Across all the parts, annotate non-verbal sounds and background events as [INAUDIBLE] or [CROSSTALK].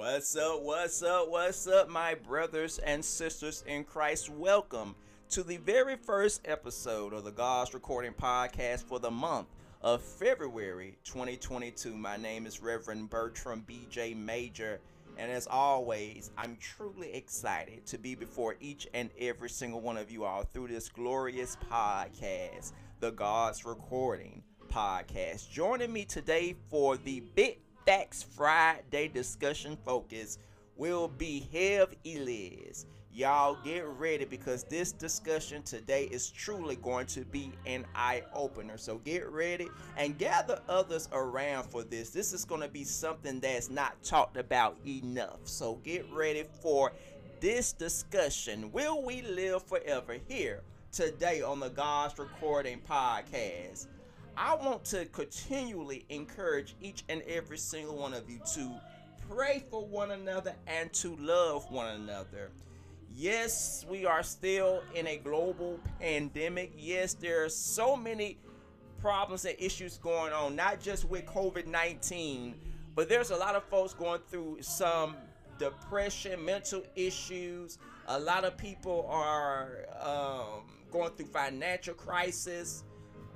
What's up? What's up? What's up, my brothers and sisters in Christ? Welcome to the very first episode of the God's Recording Podcast for the month of February 2022. My name is Reverend Bertram BJ Major, and as always, I'm truly excited to be before each and every single one of you all through this glorious podcast, the God's Recording Podcast. Joining me today for the Big Facts Friday discussion focus will be Hev Eliz. Y'all get ready because this discussion today is truly going to be an eye opener. So get ready and gather others around for this. This is going to be something that's not talked about enough. So get ready for this discussion. Will we live forever here today on the God's Recording Podcast? I want to continually encourage each and every single one of you to pray for one another and to love one another. Yes, we are still in a global pandemic. Yes, there are so many problems and issues going on, not just with COVID 19, but there's a lot of folks going through some depression, mental issues. A lot of people are um, going through financial crisis.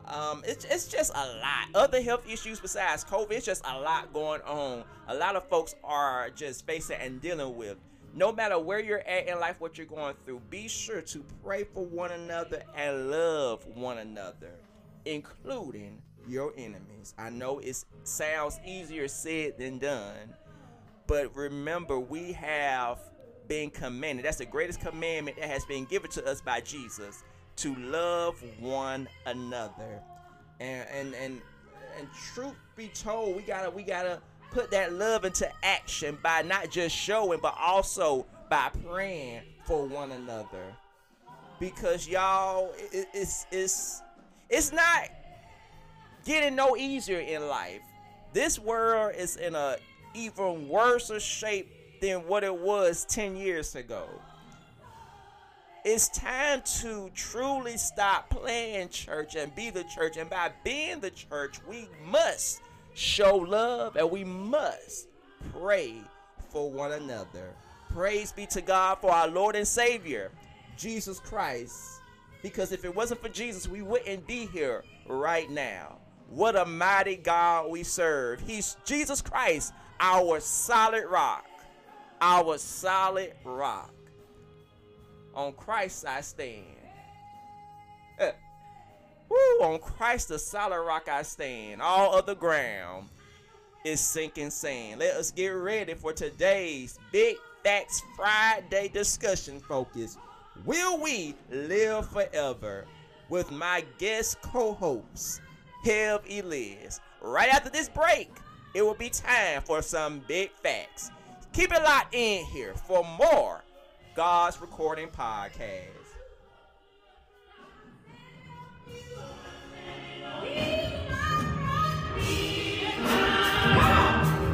Um, it's, it's just a lot. Other health issues besides COVID, it's just a lot going on. A lot of folks are just facing and dealing with. No matter where you're at in life, what you're going through, be sure to pray for one another and love one another, including your enemies. I know it sounds easier said than done, but remember, we have been commanded. That's the greatest commandment that has been given to us by Jesus to love one another. And and and and truth be told, we gotta we gotta put that love into action by not just showing, but also by praying for one another. Because y'all, it, it's it's it's not getting no easier in life. This world is in a even worse shape than what it was 10 years ago. It's time to truly stop playing church and be the church. And by being the church, we must show love and we must pray for one another. Praise be to God for our Lord and Savior, Jesus Christ. Because if it wasn't for Jesus, we wouldn't be here right now. What a mighty God we serve. He's Jesus Christ, our solid rock. Our solid rock. On Christ I stand. Uh, woo, on Christ the solid rock I stand. All other ground is sinking sand. Let us get ready for today's Big Facts Friday discussion focus. Will we live forever? With my guest co-host, Hev Eliz. Right after this break, it will be time for some big facts. Keep it locked in here for more God's Recording Podcast.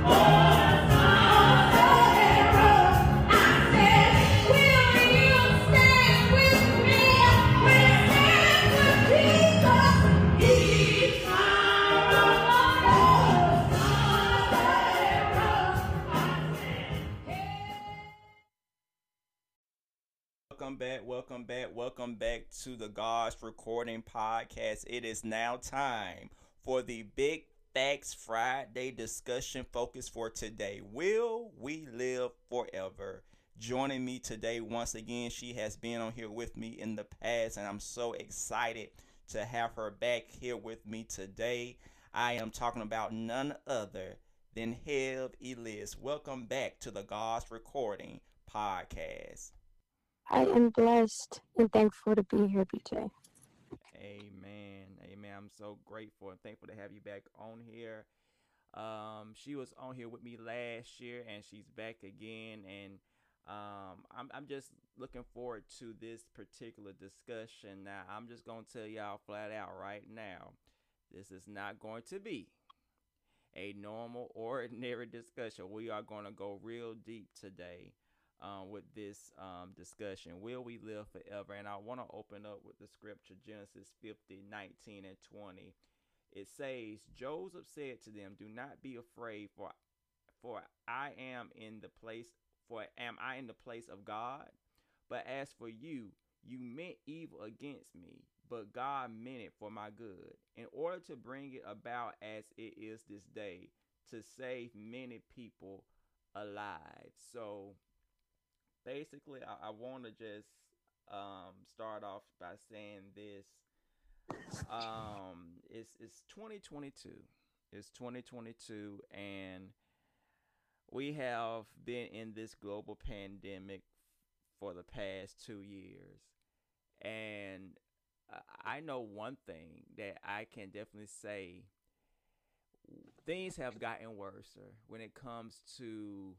Welcome back, welcome back, welcome back to the God's Recording Podcast. It is now time for the Big Facts Friday discussion focus for today. Will we live forever? Joining me today, once again, she has been on here with me in the past, and I'm so excited to have her back here with me today. I am talking about none other than Hev Eliz. Welcome back to the God's Recording Podcast. I am blessed and thankful to be here, BJ. Amen. Amen. I'm so grateful and thankful to have you back on here. Um, she was on here with me last year and she's back again. And um, I'm, I'm just looking forward to this particular discussion. Now, I'm just going to tell y'all flat out right now this is not going to be a normal, [LAUGHS] ordinary discussion. We are going to go real deep today um, with this um, discussion. Will we live forever? And I want to open up with the scripture Genesis 50 19 and 20. It says, Joseph said to them, Do not be afraid, for for I am in the place for am I in the place of God? But as for you, you meant evil against me, but God meant it for my good, in order to bring it about as it is this day, to save many people alive. So basically, I, I want to just um, start off by saying this. Um, it's it's 2022. It's 2022, and we have been in this global pandemic for the past two years, and I know one thing that I can definitely say things have gotten worse when it comes to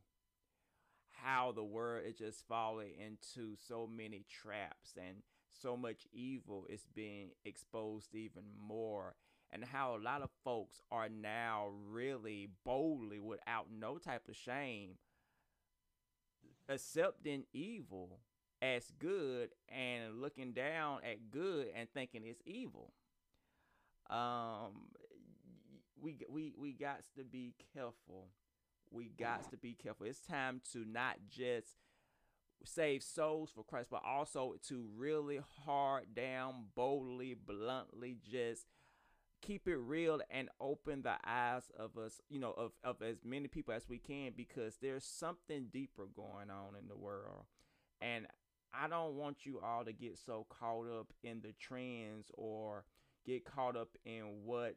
how the world is just falling into so many traps and so much evil is being exposed even more and how a lot of folks are now really boldly without no type of shame accepting evil as good and looking down at good and thinking it's evil. Um we we we got to be careful we got to be careful it's time to not just save souls for Christ, but also to really hard down, boldly, bluntly, just keep it real and open the eyes of us, you know, of, of as many people as we can because there's something deeper going on in the world. And I don't want you all to get so caught up in the trends or get caught up in what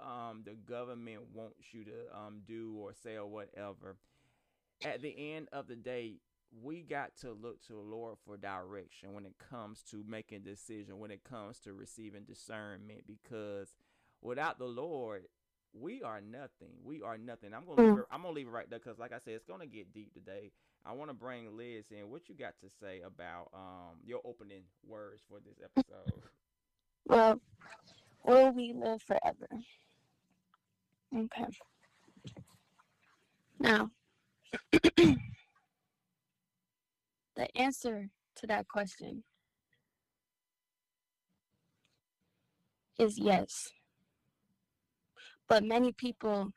um, the government wants you to um, do or say or whatever. At the end of the day, we got to look to the Lord for direction when it comes to making decision, when it comes to receiving discernment, because without the Lord, we are nothing. We are nothing. I'm gonna leave it, I'm gonna leave it right there because, like I said, it's gonna get deep today. I want to bring Liz in. What you got to say about um your opening words for this episode? Well, will we live forever? Okay. Now, [CLEARS THROAT] the answer to that question is yes. But many people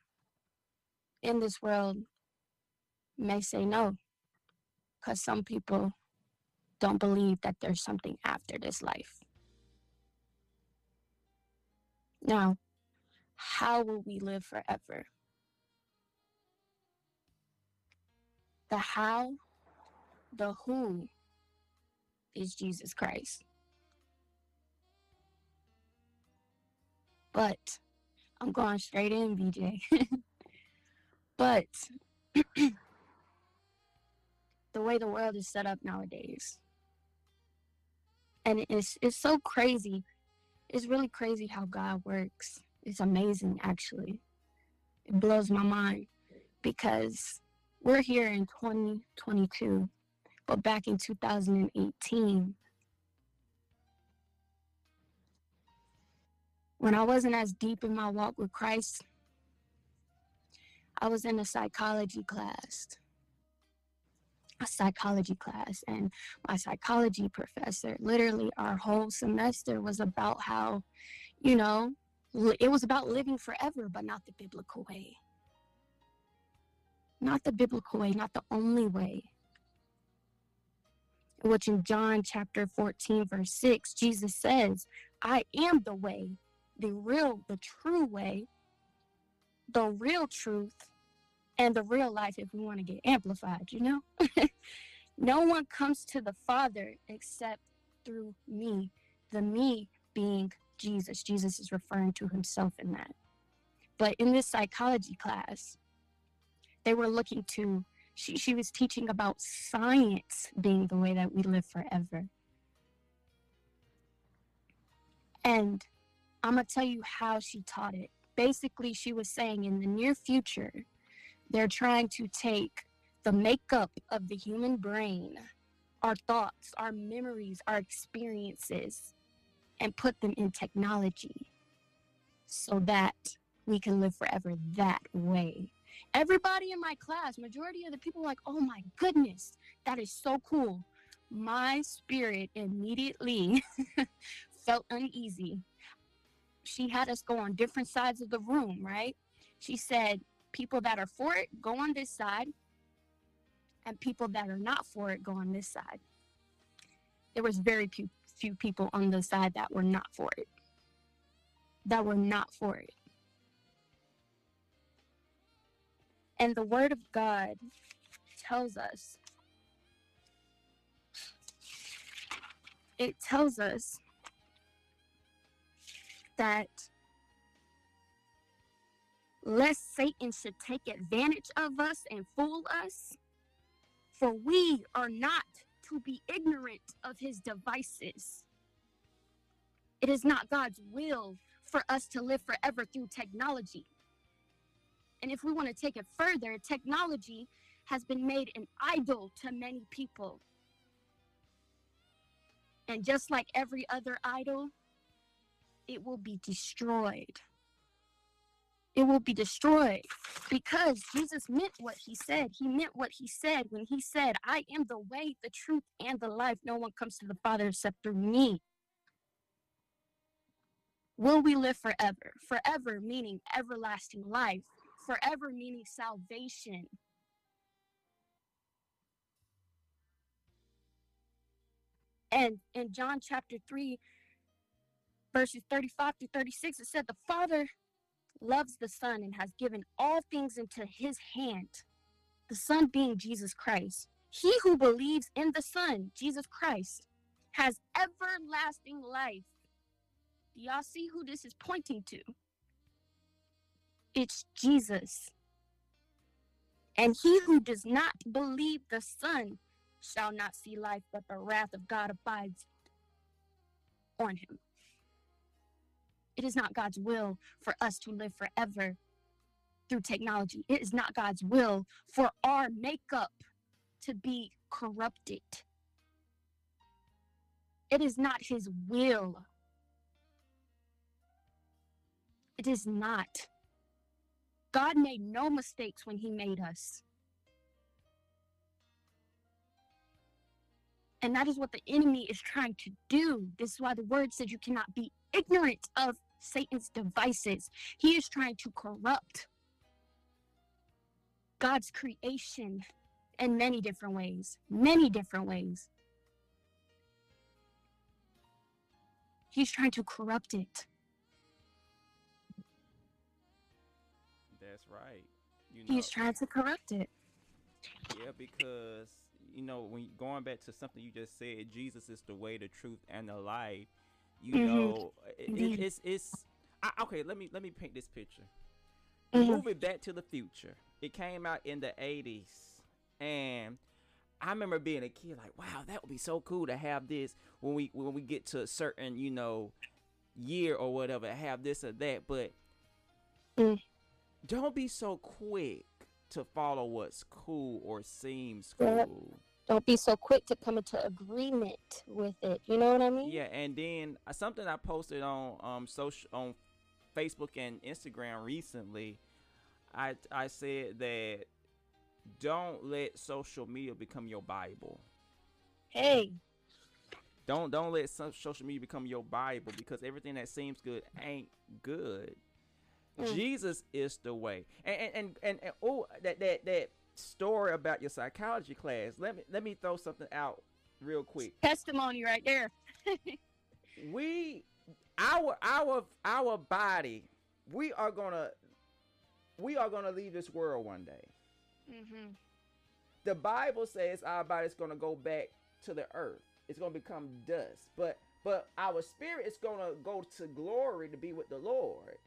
in this world may say no, because some people don't believe that there's something after this life. Now, how will we live forever? The how the who is Jesus Christ. But I'm going straight in, BJ. [LAUGHS] but [CLEARS THROAT] the way the world is set up nowadays, and it's it's so crazy. It's really crazy how God works. It's amazing, actually. It blows my mind because we're here in 2022 but back in 2018, when I wasn't as deep in my walk with Christ, I was in a psychology class. A psychology class, and my psychology professor, literally, our whole semester was about how, you know, it was about living forever, but not the biblical way. Not the biblical way, not the only way which in John chapter 14, verse 6, Jesus says, I am the way, the real, the true way, the real truth, and the real life if we want to get amplified, you know? [LAUGHS] no one comes to the Father except through me, the me being Jesus. Jesus is referring to himself in that. But in this psychology class, they were looking to she, she was teaching about science being the way that we live forever. And I'm going to tell you how she taught it. Basically, she was saying in the near future, they're trying to take the makeup of the human brain, our thoughts, our memories, our experiences, and put them in technology so that we can live forever that way everybody in my class, majority of the people like, oh my goodness, that is so cool. My spirit immediately [LAUGHS] felt uneasy. She had us go on different sides of the room, right? She said, people that are for it go on this side, and people that are not for it go on this side. There was very few, few people on the side that were not for it. That were not for it. And the word of God tells us it tells us that lest Satan should take advantage of us and fool us, for we are not to be ignorant of his devices. It is not God's will for us to live forever through technology. And if we want to take it further, technology has been made an idol to many people. And just like every other idol, it will be destroyed. It will be destroyed because Jesus meant what he said. He meant what he said when he said, I am the way, the truth, and the life. No one comes to the Father except through me. Will we live forever? Forever meaning everlasting life, forever meaning salvation. And in John chapter 3, verses 35 to 36, it said, The Father loves the Son and has given all things into his hand. The Son being Jesus Christ. He who believes in the Son, Jesus Christ, has everlasting life. Do y'all see who this is pointing to? It's Jesus. And he who does not believe the Son shall not see life, but the wrath of God abides on him. It is not God's will for us to live forever through technology. It is not God's will for our makeup to be corrupted. It is not His will. It is not. God made no mistakes when He made us. And that is what the enemy is trying to do. This is why the word says you cannot be ignorant of Satan's devices. He is trying to corrupt God's creation in many different ways. Many different ways. He's trying to corrupt it. That's right. You know, He's trying to corrupt it. yeah, because you know when going back to something you just said, Jesus is the way, the truth, and the life. You Mhm. know, it, it's it's. I, okay, let me let me paint this picture. Mhm. Moving back to the future, it came out in the '80s, and I remember being a kid, like, wow, that would be so cool to have this when we when we get to a certain, you know, year or whatever, have this or that. But Mm. don't be so quick to follow what's cool or seems cool. Don't be so quick to come into agreement with it. You know what I mean? Yeah, and then uh, something I posted on um social on Facebook and Instagram recently, I I said that don't let social media become your bible. Hey, Don't don't let some social media become your bible because everything that seems good ain't good. Mm. Jesus is the way. And and and, and, and oh that that that story about your psychology class. Let me let me throw something out real quick. testimony right there. [LAUGHS] we our our our body we are gonna we are gonna leave this world one day Mm-hmm. the bible says our body's gonna go back to the earth it's gonna become dust but but our spirit is gonna go to glory to be with the lord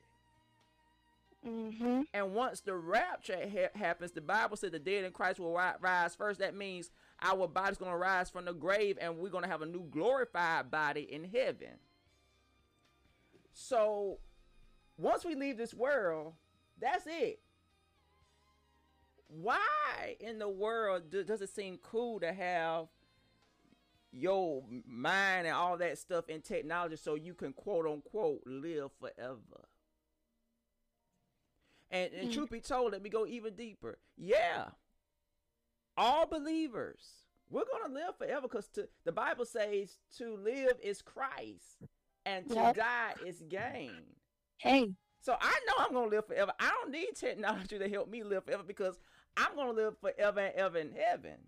Mm-hmm. and once the rapture ha- happens the bible said the dead in christ will ri- rise first that means our body's gonna rise from the grave and we're gonna have a new glorified body in heaven So once we leave this world, that's it. Why in the world do, does it seem cool to have your mind and all that stuff in technology so you can quote unquote live forever? And, and Mm. truth be told, let me go even deeper. Yeah, all believers, we're gonna live forever because the Bible says to live is Christ and to Yep. die is gain. Hey, So I know I'm gonna live forever. I don't need technology to help me live forever because I'm gonna live forever and ever in heaven.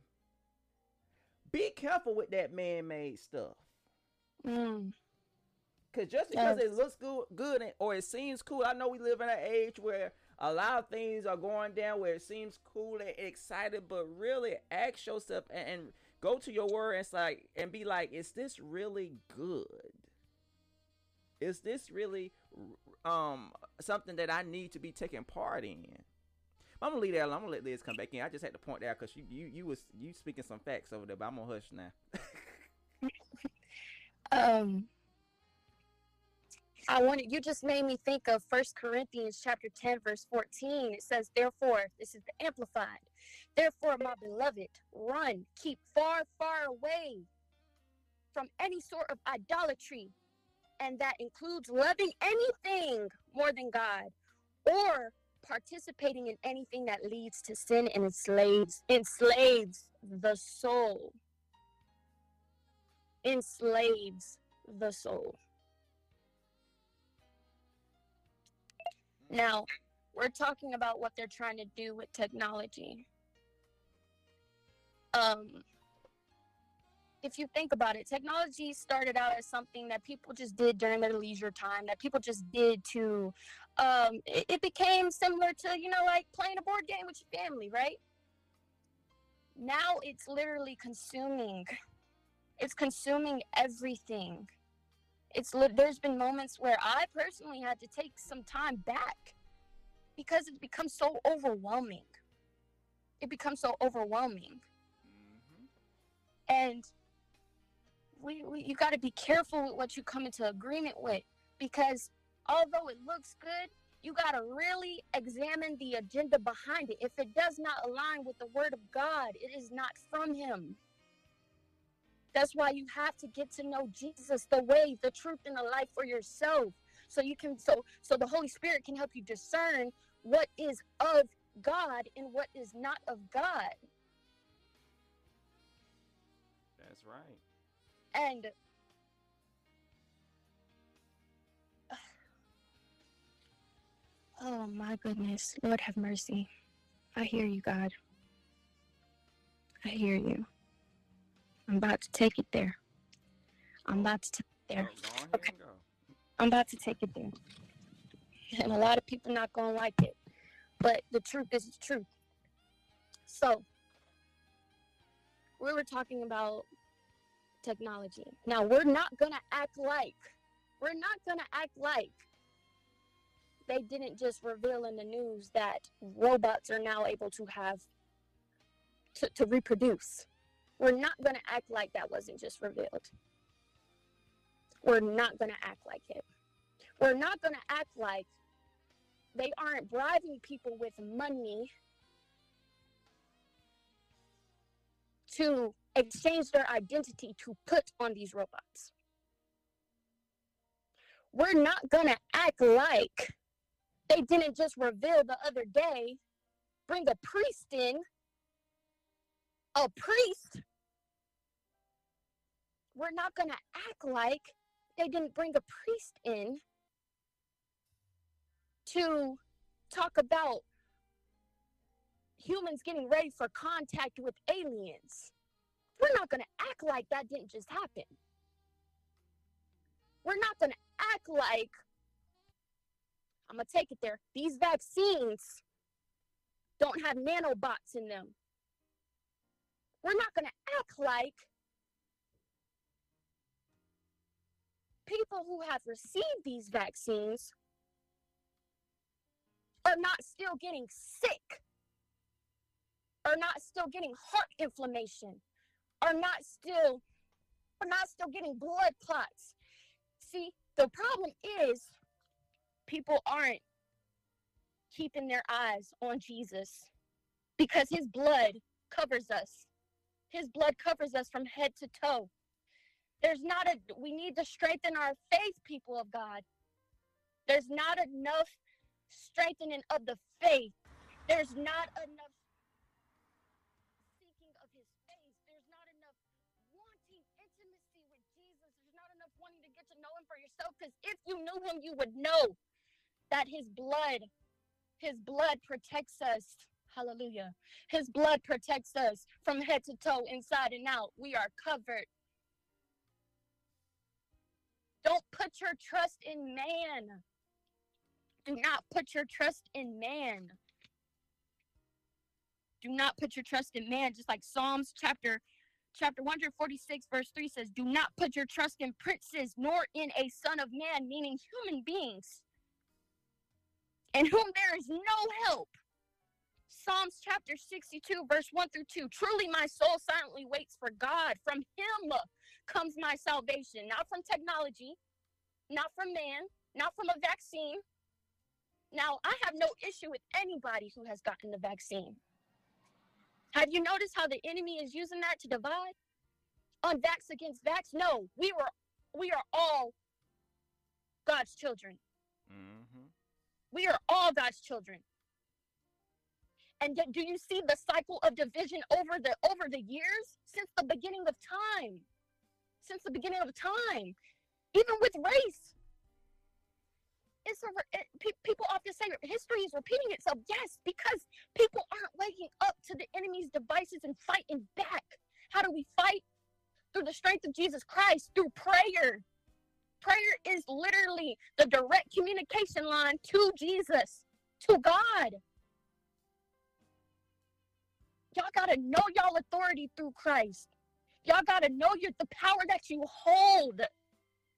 Be careful with that man-made stuff. Mm. Cause just because Yes. it looks good, good or it seems cool, I know we live in an age where a lot of things are going down where it seems cool and excited, but really ask yourself and, and go to your word and like and be like, is this really good? Is this really um something that I need to be taking part in? I'm gonna leave that alone. I'm gonna let Liz come back in. I just had to point that out because you, you you was you speaking some facts over there, but I'm gonna hush now. [LAUGHS] Um, I wanted you just made me think of First Corinthians chapter 10, verse 14. It says, Therefore, this is the amplified. Therefore, my beloved, run, keep far, far away from any sort of idolatry, and that includes loving anything more than God, or participating in anything that leads to sin and enslaves enslaves the soul enslaves the soul. Now, we're talking about what they're trying to do with technology. Um, if you think about it, technology started out as something that people just did during their leisure time, that people just did to, um, it, it became similar to, you know, like playing a board game with your family, right? Now it's literally consuming it's consuming everything it's there's been moments where i personally had to take some time back because it's become so overwhelming. It becomes so overwhelming. Mm-hmm. And we, we you got to be careful with what you come into agreement with because although it looks good you got to really examine the agenda behind it. If it does not align with the word of god it is not from him that's why you have to get to know Jesus, the way, the truth, and the life for yourself. So you can so so the Holy Spirit can help you discern what is of God and what is not of God. That's right. And oh my goodness, Lord have mercy. I hear you, God. I hear you. I'm about to take it there. I'm about to take it there. Okay. I'm about to take it there. And a lot of people not gonna like it. But the truth is the truth. So we were talking about technology. Now we're not gonna act like we're not gonna act like they didn't just reveal in the news that robots are now able to have to, to reproduce. We're not gonna act like that wasn't just revealed. We're not gonna act like it. We're not gonna act like they aren't bribing people with money to exchange their identity to put on these robots. We're not gonna act like they didn't just reveal the other day, bring a priest in, a priest. We're not gonna act like they didn't bring a priest in to talk about humans getting ready for contact with aliens. We're not going to act like that didn't just happen. We're not going to act like, I'm going to take it there, these vaccines don't have nanobots in them. We're not going to act like people who have received these vaccines are not still getting sick, are not still getting heart inflammation, are not still are not still getting blood clots. See, the problem is people aren't keeping their eyes on Jesus because his blood covers us. His blood covers us from head to toe. There's not a we need to strengthen our faith, people of God. There's not enough strengthening of the faith. There's not enough seeking of his face. There's not enough wanting intimacy with Jesus. There's not enough wanting to get to know him for yourself. Because if you knew him, you would know that his blood, his blood protects us. Hallelujah. His blood protects us from head to toe, inside and out. We are covered. Don't put your trust in man. Do not put your trust in man. Do not put your trust in man, just like Psalms chapter chapter 146 verse 3 says, "Do not put your trust in princes nor in a son of man," meaning human beings, in whom there is no help. Psalms chapter 62 verse 1 through 2. Truly my soul silently waits for God. From him comes my salvation, not from technology, not from man, not from a vaccine. Now, I have no issue with anybody who has gotten the vaccine. Have you noticed how the enemy is using that to divide? On vax against vax? No, we were we are all God's children. Mm-hmm. We are all God's children. And yet, do you see the cycle of division over the over the years since the beginning of time? Since the beginning of time, even with race, it's a, it, pe- people often say history is repeating itself. Yes, because people aren't waking up to the enemy's devices and fighting back. How do we fight? Through the strength of Jesus Christ, through prayer. Prayer is literally the direct communication line to Jesus, to God. Y'all got to know y'all authority through Christ. Y'all got to know the power that you hold.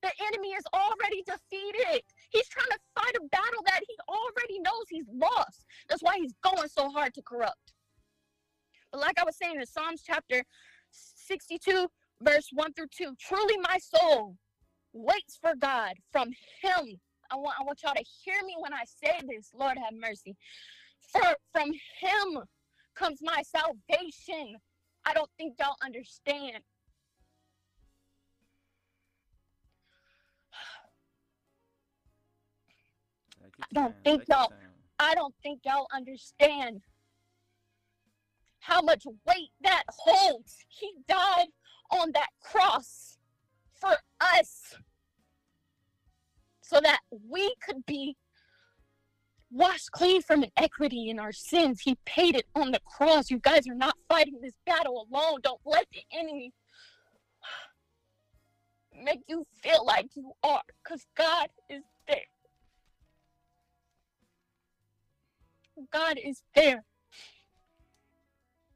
The enemy is already defeated. He's trying to fight a battle that he already knows he's lost. That's why he's going so hard to corrupt. But like I was saying in Psalms chapter 62, verse 1 through 2, truly my soul waits for God from him. I want, I want y'all to hear me when I say this. Lord have mercy. For from him comes my salvation. I don't think y'all understand. I don't think y'all I don't think y'all understand how much weight that holds. He died on that cross for us so that we could be washed clean from inequity in our sins. He paid it on the cross. You guys are not fighting this battle alone. Don't let the enemy make you feel like you are because God is there. God is there.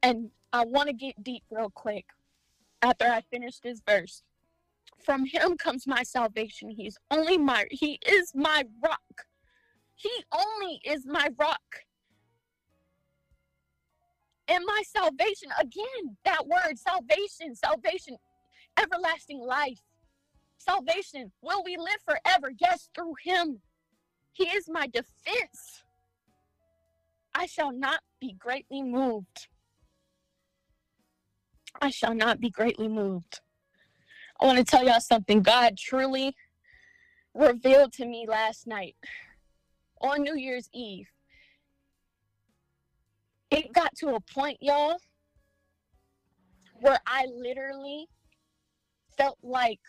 And I want to get deep real quick after I finish this verse. From him comes my salvation. He's only my he is my rock. He only is my rock. And my salvation, again, that word salvation, salvation, everlasting life. Salvation. Will we live forever? Yes, through him. He is my defense. I shall not be greatly moved. I shall not be greatly moved. I want to tell y'all something. God truly revealed to me last night on New Year's Eve. It got to a point, y'all, where I literally felt like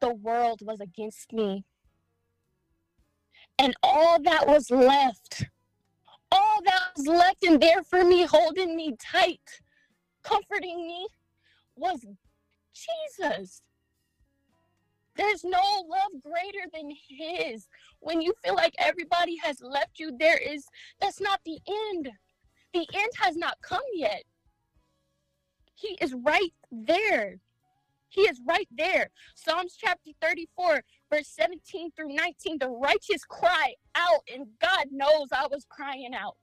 the world was against me. And all that was left all that was left in there for me, holding me tight, comforting me, was Jesus. There's no love greater than His. When you feel like everybody has left you, there is, that's not the end. The end has not come yet. He is right there. He is right there. Psalms chapter 34, verse 17 through 19. The righteous cry out, and God knows I was crying out.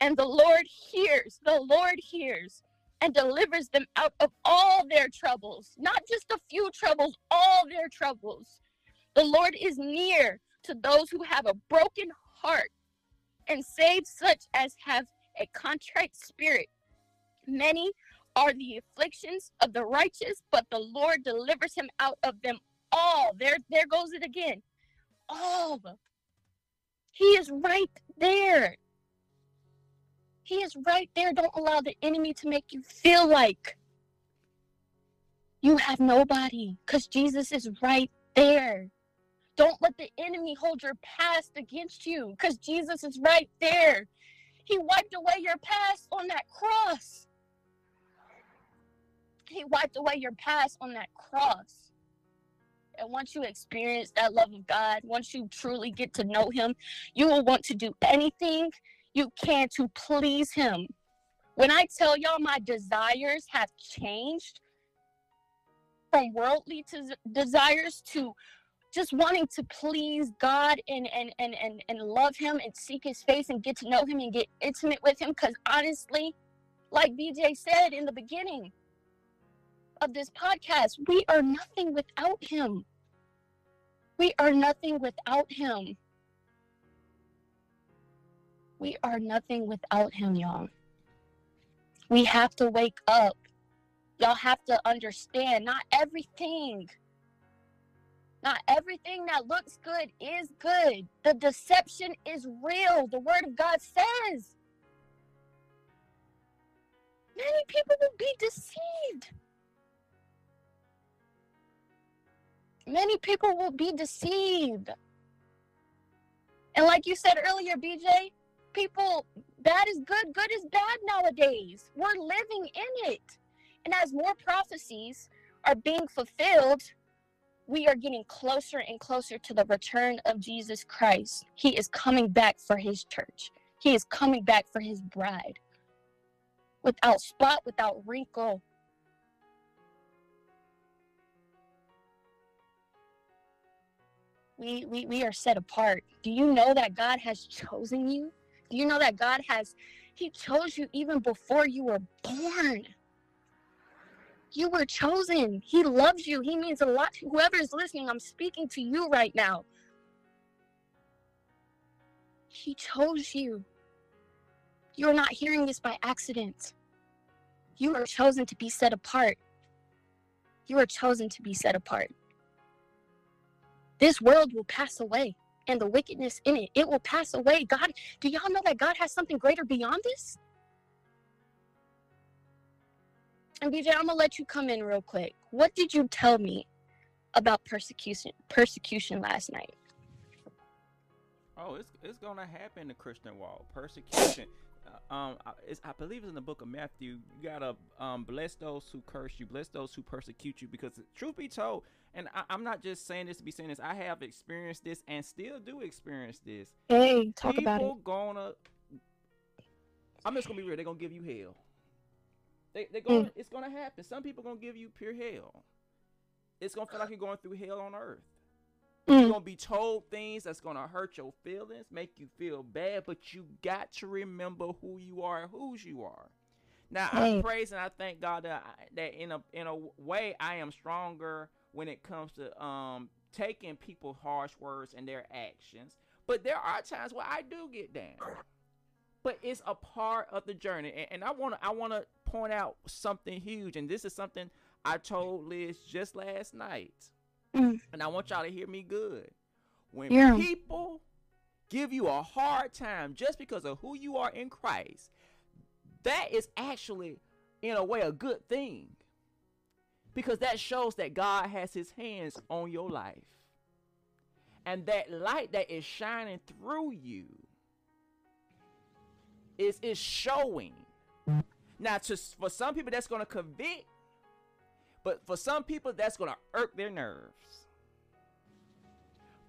And the Lord hears, the Lord hears and delivers them out of all their troubles, not just a few troubles, all their troubles. The Lord is near to those who have a broken heart and saves such as have a contrite spirit. Many are the afflictions of the righteous, but the Lord delivers him out of them all. There, there goes it again. All. He is right there. He is right there. Don't allow the enemy to make you feel like you have nobody because Jesus is right there. Don't let the enemy hold your past against you because Jesus is right there. He wiped away your past on that cross. He wiped away your past on that cross. And once you experience that love of God, once you truly get to know Him, you will want to do anything you can to please Him. When I tell y'all my desires have changed from worldly to desires to just wanting to please God and and and and, and love him and seek his face and get to know him and get intimate with him. Cuz honestly like BJ said in the beginning of this podcast we are nothing without him. We are nothing without him we are nothing without him y'all we have to wake up y'all have to understand not everything not everything that looks good is good. The deception is real. The word of God says. Many people will be deceived. Many people will be deceived. And like you said earlier, BJ, people, bad is good, good is bad nowadays. We're living in it. And as more prophecies are being fulfilled, we are getting closer and closer to the return of Jesus Christ. He is coming back for his church, he is coming back for his bride without spot, without wrinkle. We, we, we are set apart. Do you know that God has chosen you? You know that God has, He chose you even before you were born? You were chosen. He loves you. He means a lot. To whoever is listening, I'm speaking to you right now. He chose you. You're not hearing this by accident. You are chosen to be set apart. You are chosen to be set apart. This world will pass away and the wickedness in it, it will pass away. God, do y'all know that God has something greater beyond this? And BJ, I'm gonna let you come in real quick. What did you tell me about persecution persecution last night? Oh, it's it's gonna happen in the Christian walk. Persecution. Uh, um, I believe it's in the book of Matthew. You gotta um, bless those who curse you, bless those who persecute you. Because truth be told, and I, am not just saying this to be saying this. I have experienced this and still do experience this. Hey, talk People about it. gonna. I'm just gonna be real. They're gonna give you hell. They they going mm. it's gonna happen. Some people gonna give you pure hell. It's gonna feel like you're going through hell on earth. Mm. You're gonna be told things that's gonna hurt your feelings, make you feel bad, but you got to remember who you are and whose you are. Now I praise and I thank God that I, that in a in a way I am stronger when it comes to um taking people's harsh words and their actions. But there are times where I do get down. But it's a part of the journey, and, and I want to I want to point out something huge, and this is something I told Liz just last night, mm. and I want y'all to hear me good. When yeah. people give you a hard time just because of who you are in Christ, that is actually, in a way, a good thing. Because that shows that God has his hands on your life. And that light that is shining through you is, is showing now, to, for some people, that's going to convict, but for some people, that's going to irk their nerves.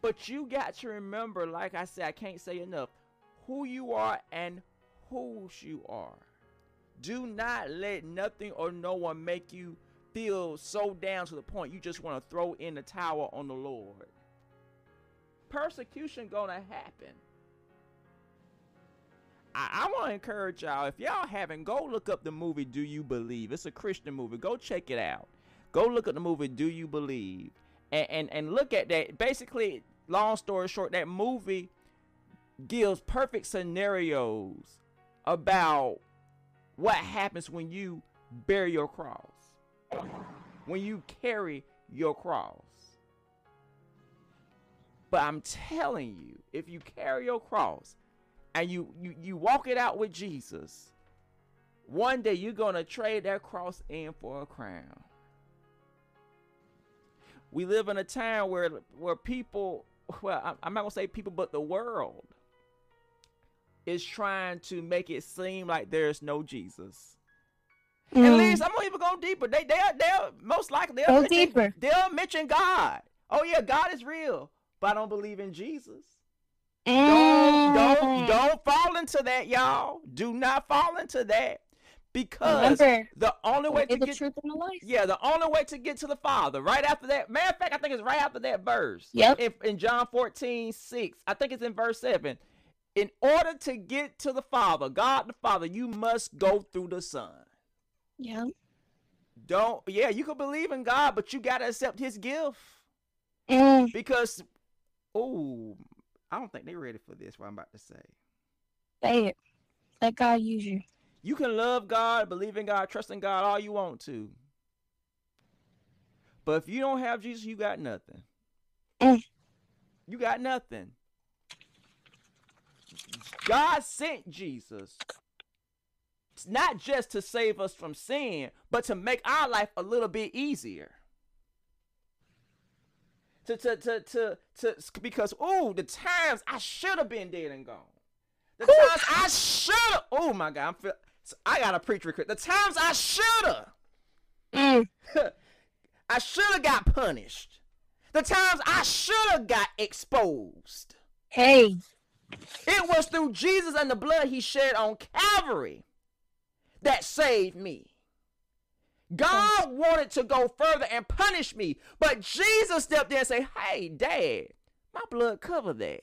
But you got to remember, like I said, I can't say enough, who you are and whose you are. Do not let nothing or no one make you feel so down to the point you just want to throw in the towel on the Lord. Persecution gonna happen. I, I want to encourage y'all. If y'all haven't, go look up the movie Do You Believe? It's a Christian movie. Go check it out. Go look at the movie Do You Believe? And, and, and look at that. Basically, long story short, that movie gives perfect scenarios about what happens when you bear your cross, when you carry your cross. But I'm telling you, if you carry your cross, and you, you, you walk it out with Jesus, one day you're going to trade that cross in for a crown. We live in a time where where people well, I'm- not gonna say people, but the world is trying to make it seem like there's no Jesus. And Mm. Liz, I'm gonna even go deeper. They they they'll most likely they'll Go mention, deeper. they'll mention God. Oh yeah, God is real, but I don't believe in Jesus. Don't don't Mm. don't fall into that, y'all. Do not fall into that. Because Remember, the only way to the get truth and the life. yeah, the only way to get to the Father, right after that. Matter of fact, I think it's right after that verse. Yep. If in John 14, 6, I think it's in verse 7. In order to get to the Father, God the Father, you must go through the Son. Yeah. Don't yeah, you can believe in God, but you gotta accept his gift. Mm. Because oh I don't think they're ready for this, what I'm about to say. Say it. Let God use you. You can love God, believe in God, trust in God all you want to. But if you don't have Jesus, you got nothing. Mm. You got nothing. God sent Jesus not just to save us from sin, but to make our life a little bit easier. To to to to, to because oh, the times I should have been dead and gone. The Whew. times I should have. Oh my God, I'm feel, I got a preacher. The times I should have. Mm. [LAUGHS] I should have got punished. The times I should have got exposed. Hey. It was through Jesus and the blood he shed on Calvary that saved me. God wanted to go further and punish me, but Jesus stepped in and said, Hey, Dad, my blood covered that.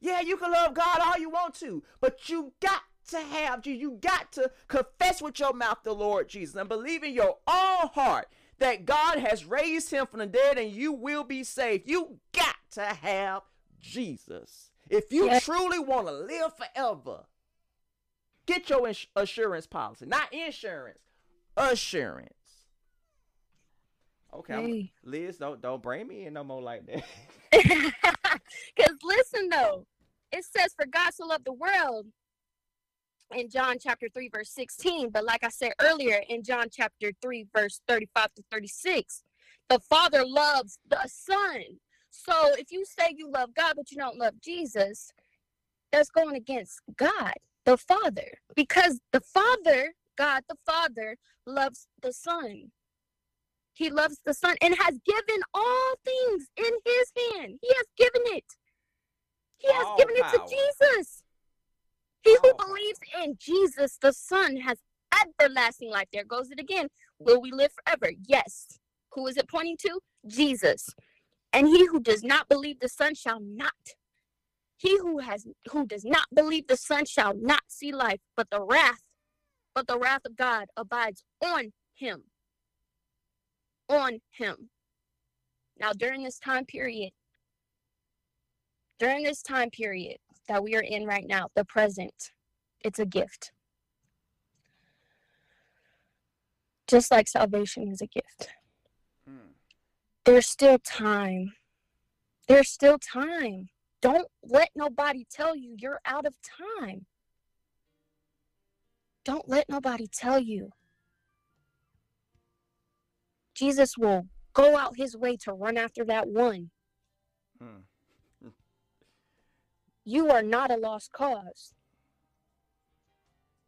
Yeah, you can love God all you want to, but you got to have Jesus. You got to confess with your mouth the Lord Jesus and believe in your own heart that God has raised him from the dead and you will be saved. You got to have Jesus. If you Yeah. truly want to live forever, get your ins- assurance policy. Not insurance, assurance. Okay, Hey. Liz, don't don't bring me in no more like that. [LAUGHS] Because listen though, it says for God so loved the world in John chapter 3, verse 16. But like I said earlier, in John chapter 3, verse 35 to 36, the Father loves the Son. So if you say you love God, but you don't love Jesus, that's going against God, the Father. Because the Father, God the Father, loves the Son. He loves the Son and has given all things in his hand. He has given it. He has All given it to. Jesus. He who All power. believes in Jesus, the Son, has everlasting life. There goes it again. Will we live forever? Yes. Who is it pointing to? Jesus. And he who does not believe the Son shall not. He who has who does not believe the Son shall not see life, but the wrath, but the wrath of God abides on him. On him. Now, during this time period, during this time period that we are in right now, the present, it's a gift. Just like salvation is a gift. Hmm. There's still time. There's still time. Don't let nobody tell you you're out of time. Don't let nobody tell you. Jesus will go out his way to run after that one. Hmm. [LAUGHS] You are not a lost cause.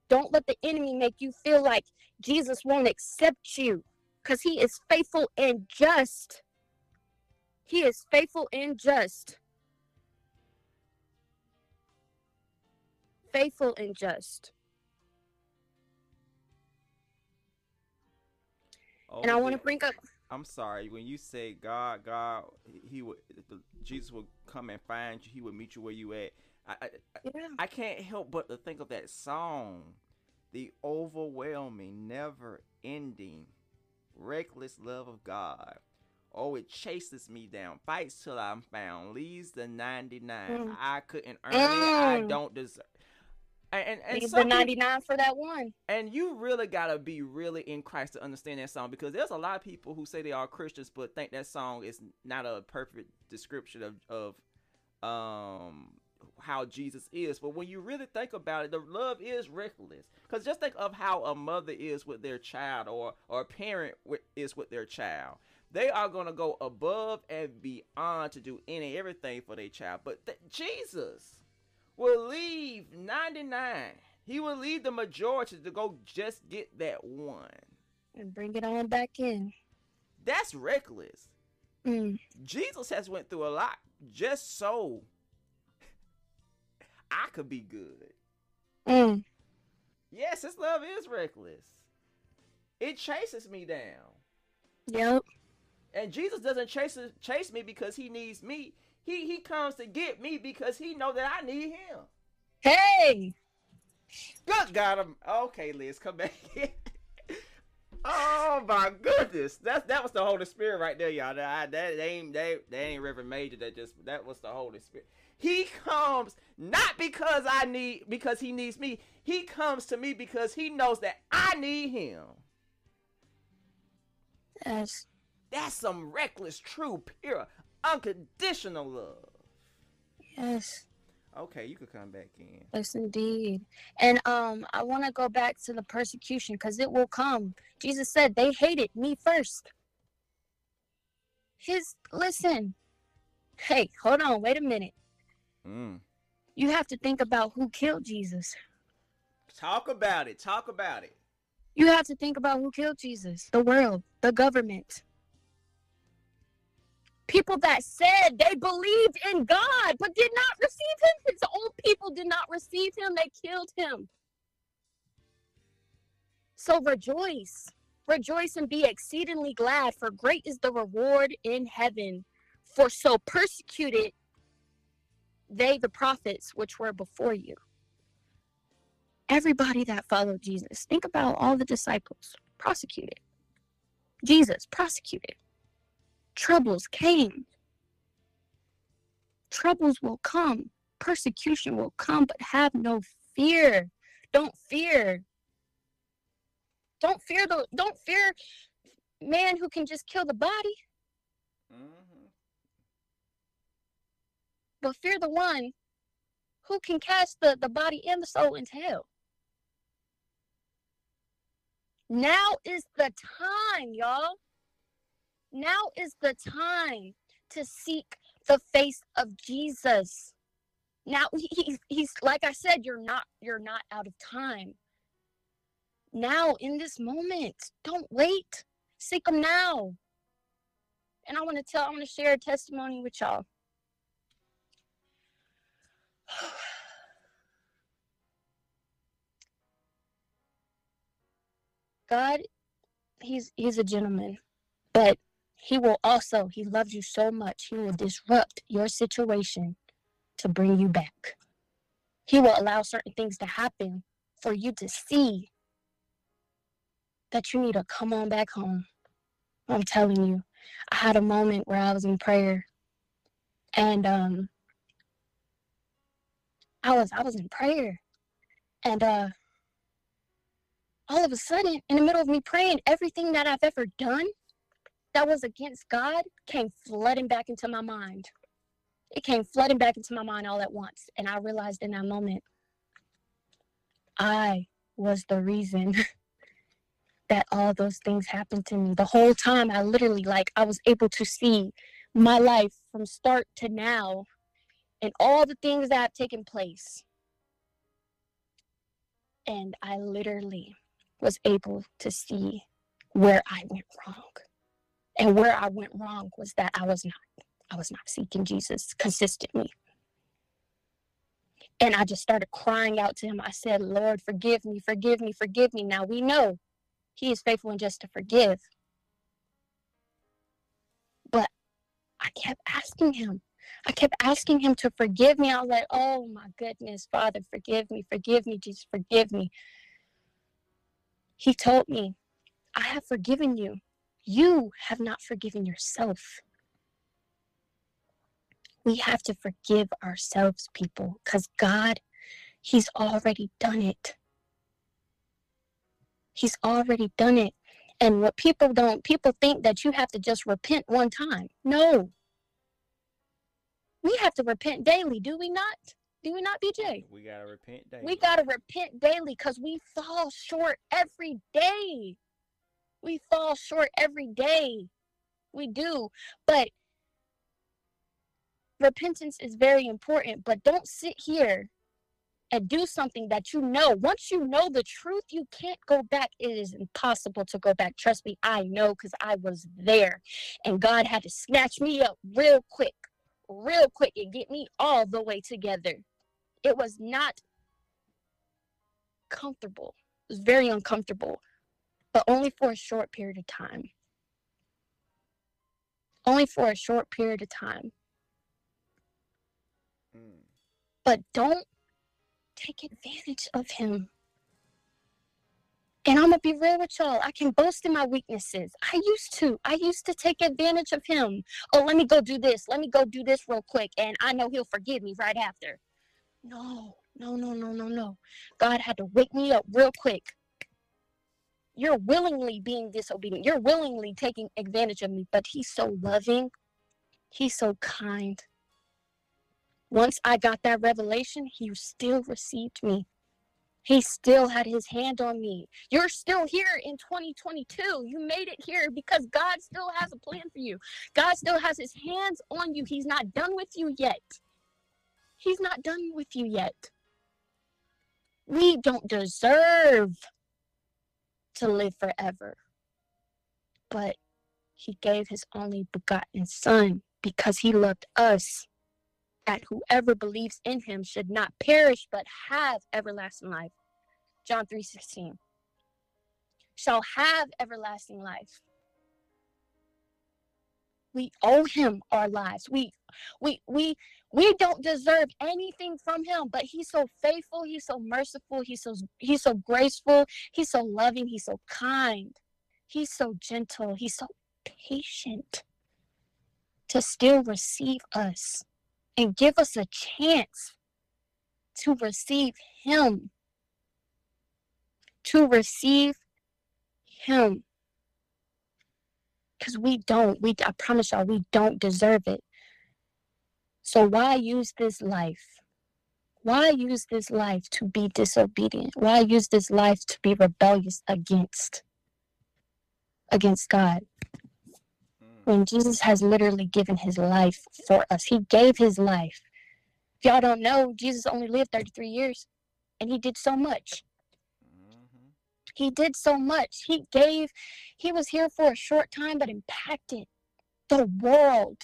Don't let the enemy make you feel like Jesus won't accept you because he is faithful and just. He is faithful and just. Faithful and just. And I Oh, want to bring up I'm sorry. When you say God, God, He would, Jesus would come and find you. He would meet you where you at. I, I, yeah, I can't help but to think of that song, the overwhelming, never-ending, reckless love of God. Oh, it chases me down, fights till I'm found, leaves the 99. Mm. I couldn't earn it. I Mm. don't deserve. And and, and the people- 99 for that one. and you really gotta be really in Christ to understand that song because there's a lot of people who say they are Christians but think that song is not a perfect description of of um how Jesus is. But when you really think about it, the love is reckless. Because just think of how a mother is with their child or or a parent is with their child. They are going to go above and beyond to do any everything for their child. But th- Jesus will leave 99. He will leave the majority to go just get that one. And bring it on back in. That's reckless. Mm. Jesus has went through a lot just so I could be good. Mm. Yes, his love is reckless. It chases me down. Yep. And Jesus doesn't chase chase me because he needs me. He he comes to get me because he know that I need him. Hey. Good God, I'm okay. Liz, come back. [LAUGHS] oh my goodness, that that was the Holy Spirit right there, y'all. That that ain't they, they ain't Reverend Major. That just that was the Holy Spirit. He comes not because I need because he needs me. He comes to me because he knows that I need him. Yes. That's some reckless, true, pure, unconditional love. Yes. Okay, you could come back in. Yes, indeed. And um, I want to go back to the persecution because it will come. Jesus said they hated me first. His listen. Hey, hold on. Wait a minute. Mm. You have to think about who killed Jesus. Talk about it. Talk about it. You have to think about who killed Jesus. The world, the government. People that said they believed in God but did not receive him. His own people did not receive him. They killed him. So rejoice. Rejoice and be exceedingly glad, for great is the reward in heaven. For so persecuted they the prophets which were before you. Everybody that followed Jesus. Think about all the disciples prosecuted. Jesus prosecuted. Troubles came. Troubles will come. Persecution will come, but have no fear. Don't fear. Don't fear the don't fear man who can just kill the body, Mm-hmm. but fear the one who can cast the, the body and the soul into hell. Now is the time, y'all. Now is the time to seek the face of Jesus. Now he's, he's like I said, you're not you're not out of time. Now in this moment, don't wait. Seek him now. And I want to tell, I want to share a testimony with y'all. [SIGHS] God, he's he's a gentleman, but he will also, he loves you so much, he will disrupt your situation to bring you back. He will allow certain things to happen for you to see that you need to come on back home. I'm telling you, I had a moment where I was in prayer and um I was I was in prayer and uh all of a sudden in the middle of me praying everything that I've ever done that was against God came flooding back into my mind. It came flooding back into my mind all at once and I realized in that moment I was the reason [LAUGHS] that all those things happened to me. The whole time I literally like I was able to see my life from start to now and all the things that have taken place. And I literally was able to see where I went wrong. And where I went wrong was that I was not I was not seeking Jesus consistently. And I just started crying out to him. I said, Lord, forgive me, forgive me, forgive me. Now we know he is faithful and just to forgive. But I kept asking him. I kept asking him to forgive me. I was like, oh my goodness, Father, forgive me, forgive me, Jesus, forgive me. He told me, I have forgiven you. You have not forgiven yourself. We have to forgive ourselves, people, because God, He's already done it. He's already done it. And what people don't, people think that you have to just repent one time. No. We have to repent daily, do we not? Do we not, BJ? We gotta repent daily. We got to repent daily because we fall short every day. We fall short every day. We do. But repentance is very important, but don't sit here and do something that you know. Once you know the truth, you can't go back. It is impossible to go back. Trust me, I know because I was there. And God had to snatch me up real quick, real quick, and get me all the way together. It was not comfortable. It was very uncomfortable, but only for a short period of time. Only for a short period of time. Mm. But don't take advantage of him. And I'm gonna be real with y'all. I can boast in my weaknesses. I used to. I used to take advantage of him. Oh, let me go do this. Let me go do this real quick. And I know he'll forgive me right after. No, no, no, no, no, no. God had to wake me up real quick. You're willingly being disobedient. You're willingly taking advantage of me, but he's so loving. He's so kind. Once I got that revelation, he still received me. He still had his hand on me. You're still here in 2022. You made it here because God still has a plan for you. God still has his hands on you. He's not done with you yet. He's not done with you yet. We don't deserve to live forever. But he gave his only begotten son because he loved us that whoever believes in him should not perish but have everlasting life. John 3:16. Shall have everlasting life. We owe him our lives. We we we we don't deserve anything from him, but he's so faithful, he's so merciful, he's so he's so graceful, he's so loving, he's so kind. He's so gentle, he's so patient to still receive us and give us a chance to receive Him. To receive Him. Because we don't, we I promise y'all, we don't deserve it. So why use this life? Why use this life to be disobedient? Why use this life to be rebellious against against God? Hmm. when Jesus has literally given his life for us. He gave his life. If y'all don't know, Jesus only lived 33 years and he did so much. He did so much. He gave, he was here for a short time, but impacted the world.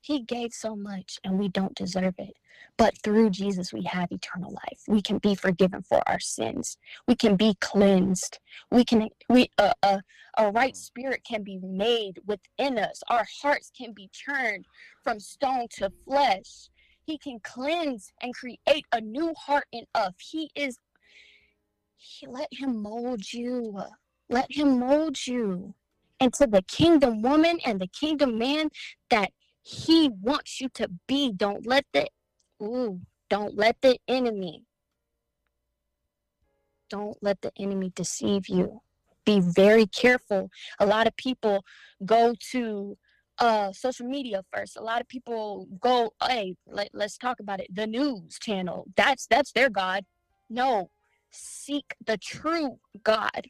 He gave so much and we don't deserve it. But through Jesus, we have eternal life. We can be forgiven for our sins. We can be cleansed. We can, we, uh, uh, a right spirit can be made within us. Our hearts can be turned from stone to flesh. He can cleanse and create a new heart in us. He is, let him mold you. Let him mold you into the kingdom woman and the kingdom man that he wants you to be. Don't let the ooh, don't let the enemy don't let the enemy deceive you. Be very careful. A lot of people go to uh social media first. A lot of people go, hey, let, let's talk about it. The news channel. That's that's their God. No. Seek the true God.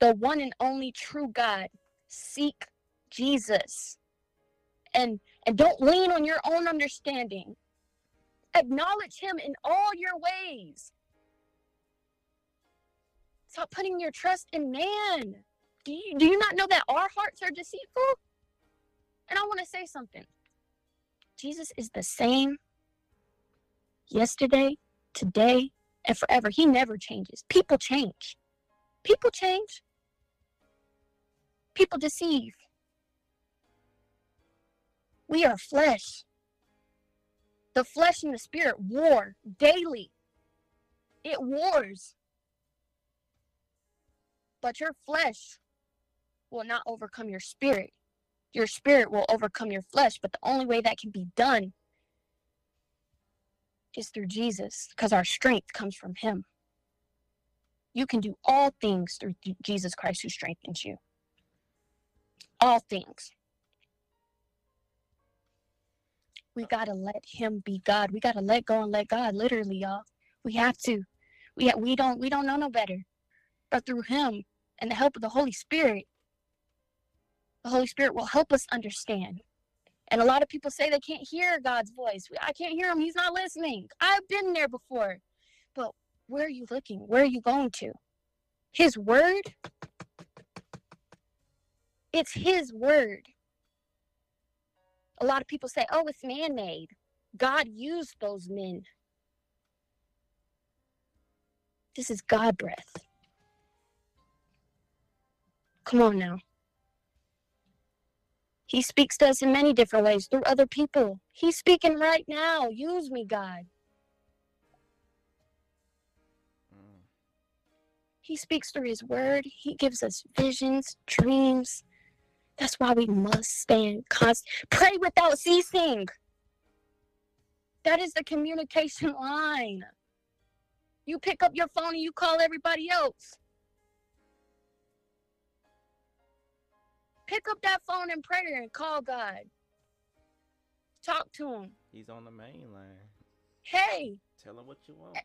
The one and only true God. Seek Jesus. And and don't lean on your own understanding. Acknowledge him in all your ways. Stop putting your trust in man. Do you, do you not know that our hearts are deceitful? And i want to say something. Jesus is the same yesterday today and forever he never changes people change people change people deceive we are flesh. The flesh and the spirit war daily. It wars. But your flesh will not overcome your spirit. Your spirit will overcome your flesh. But the only way that can be done is through Jesus because our strength comes from Him. You can do all things through Jesus Christ who strengthens you. All things. we gotta let him be God. We gotta let go and let God. Literally, y'all. We have to. We we don't we don't know no better. But through him, and the help of the Holy Spirit, the Holy Spirit will help us understand. And a lot of people say they can't hear God's voice. I can't hear him. He's not listening. I've been there before. But where are you looking? Where are you going to? His word? It's his word. A lot of people say, oh, it's man made. God used those men. This is God breath. Come on now. He speaks to us in many different ways through other people. He's speaking right now. Use me, God. He speaks through his word. He gives us visions, dreams. That's why we must stand constant. Pray without ceasing. That is the communication [LAUGHS] line. You pick up your phone and you call everybody else. Pick up that phone in prayer and call God. Talk to him. He's on the main line. Hey. Tell him what you want.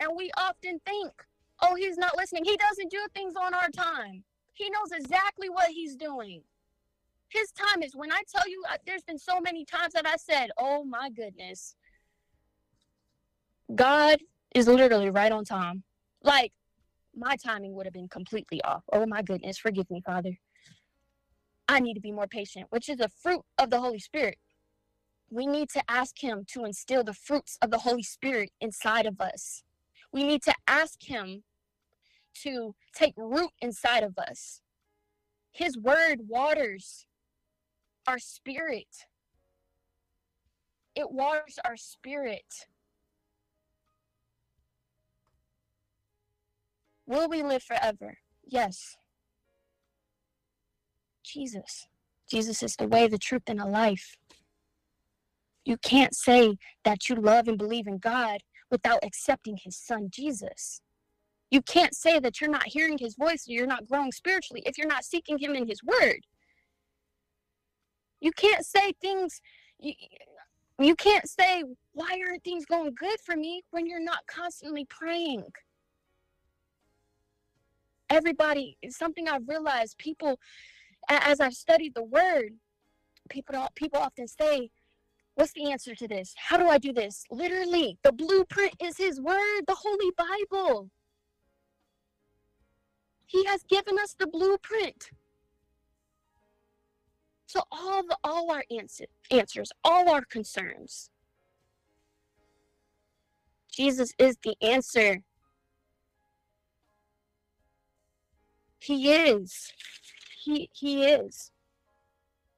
And we often think, oh, he's not listening. He doesn't do things on our time. He knows exactly what he's doing. His time is when I tell you, uh, there's been so many times that I said, oh my goodness. God is literally right on time. Like, my timing would have been completely off. Oh my goodness, forgive me, Father. I need to be more patient, which is a fruit of the Holy Spirit. We need to ask Him to instill the fruits of the Holy Spirit inside of us. We need to ask Him to take root inside of us. His word waters our spirit, it waters our spirit. Will we live forever? Yes. Jesus. Jesus is the way, the truth, and the life. You can't say that you love and believe in God without accepting his son, Jesus. You can't say that you're not hearing his voice or you're not growing spiritually if you're not seeking him in his word. You can't say things, you, you can't say, why aren't things going good for me when you're not constantly praying? Everybody, something I've realized, people as I've studied the word, people people often say, "What's the answer to this? How do I do this?" Literally, the blueprint is His Word, the Holy Bible. He has given us the blueprint. So all the all our answer, answers, all our concerns. Jesus is the answer. He is. He he is.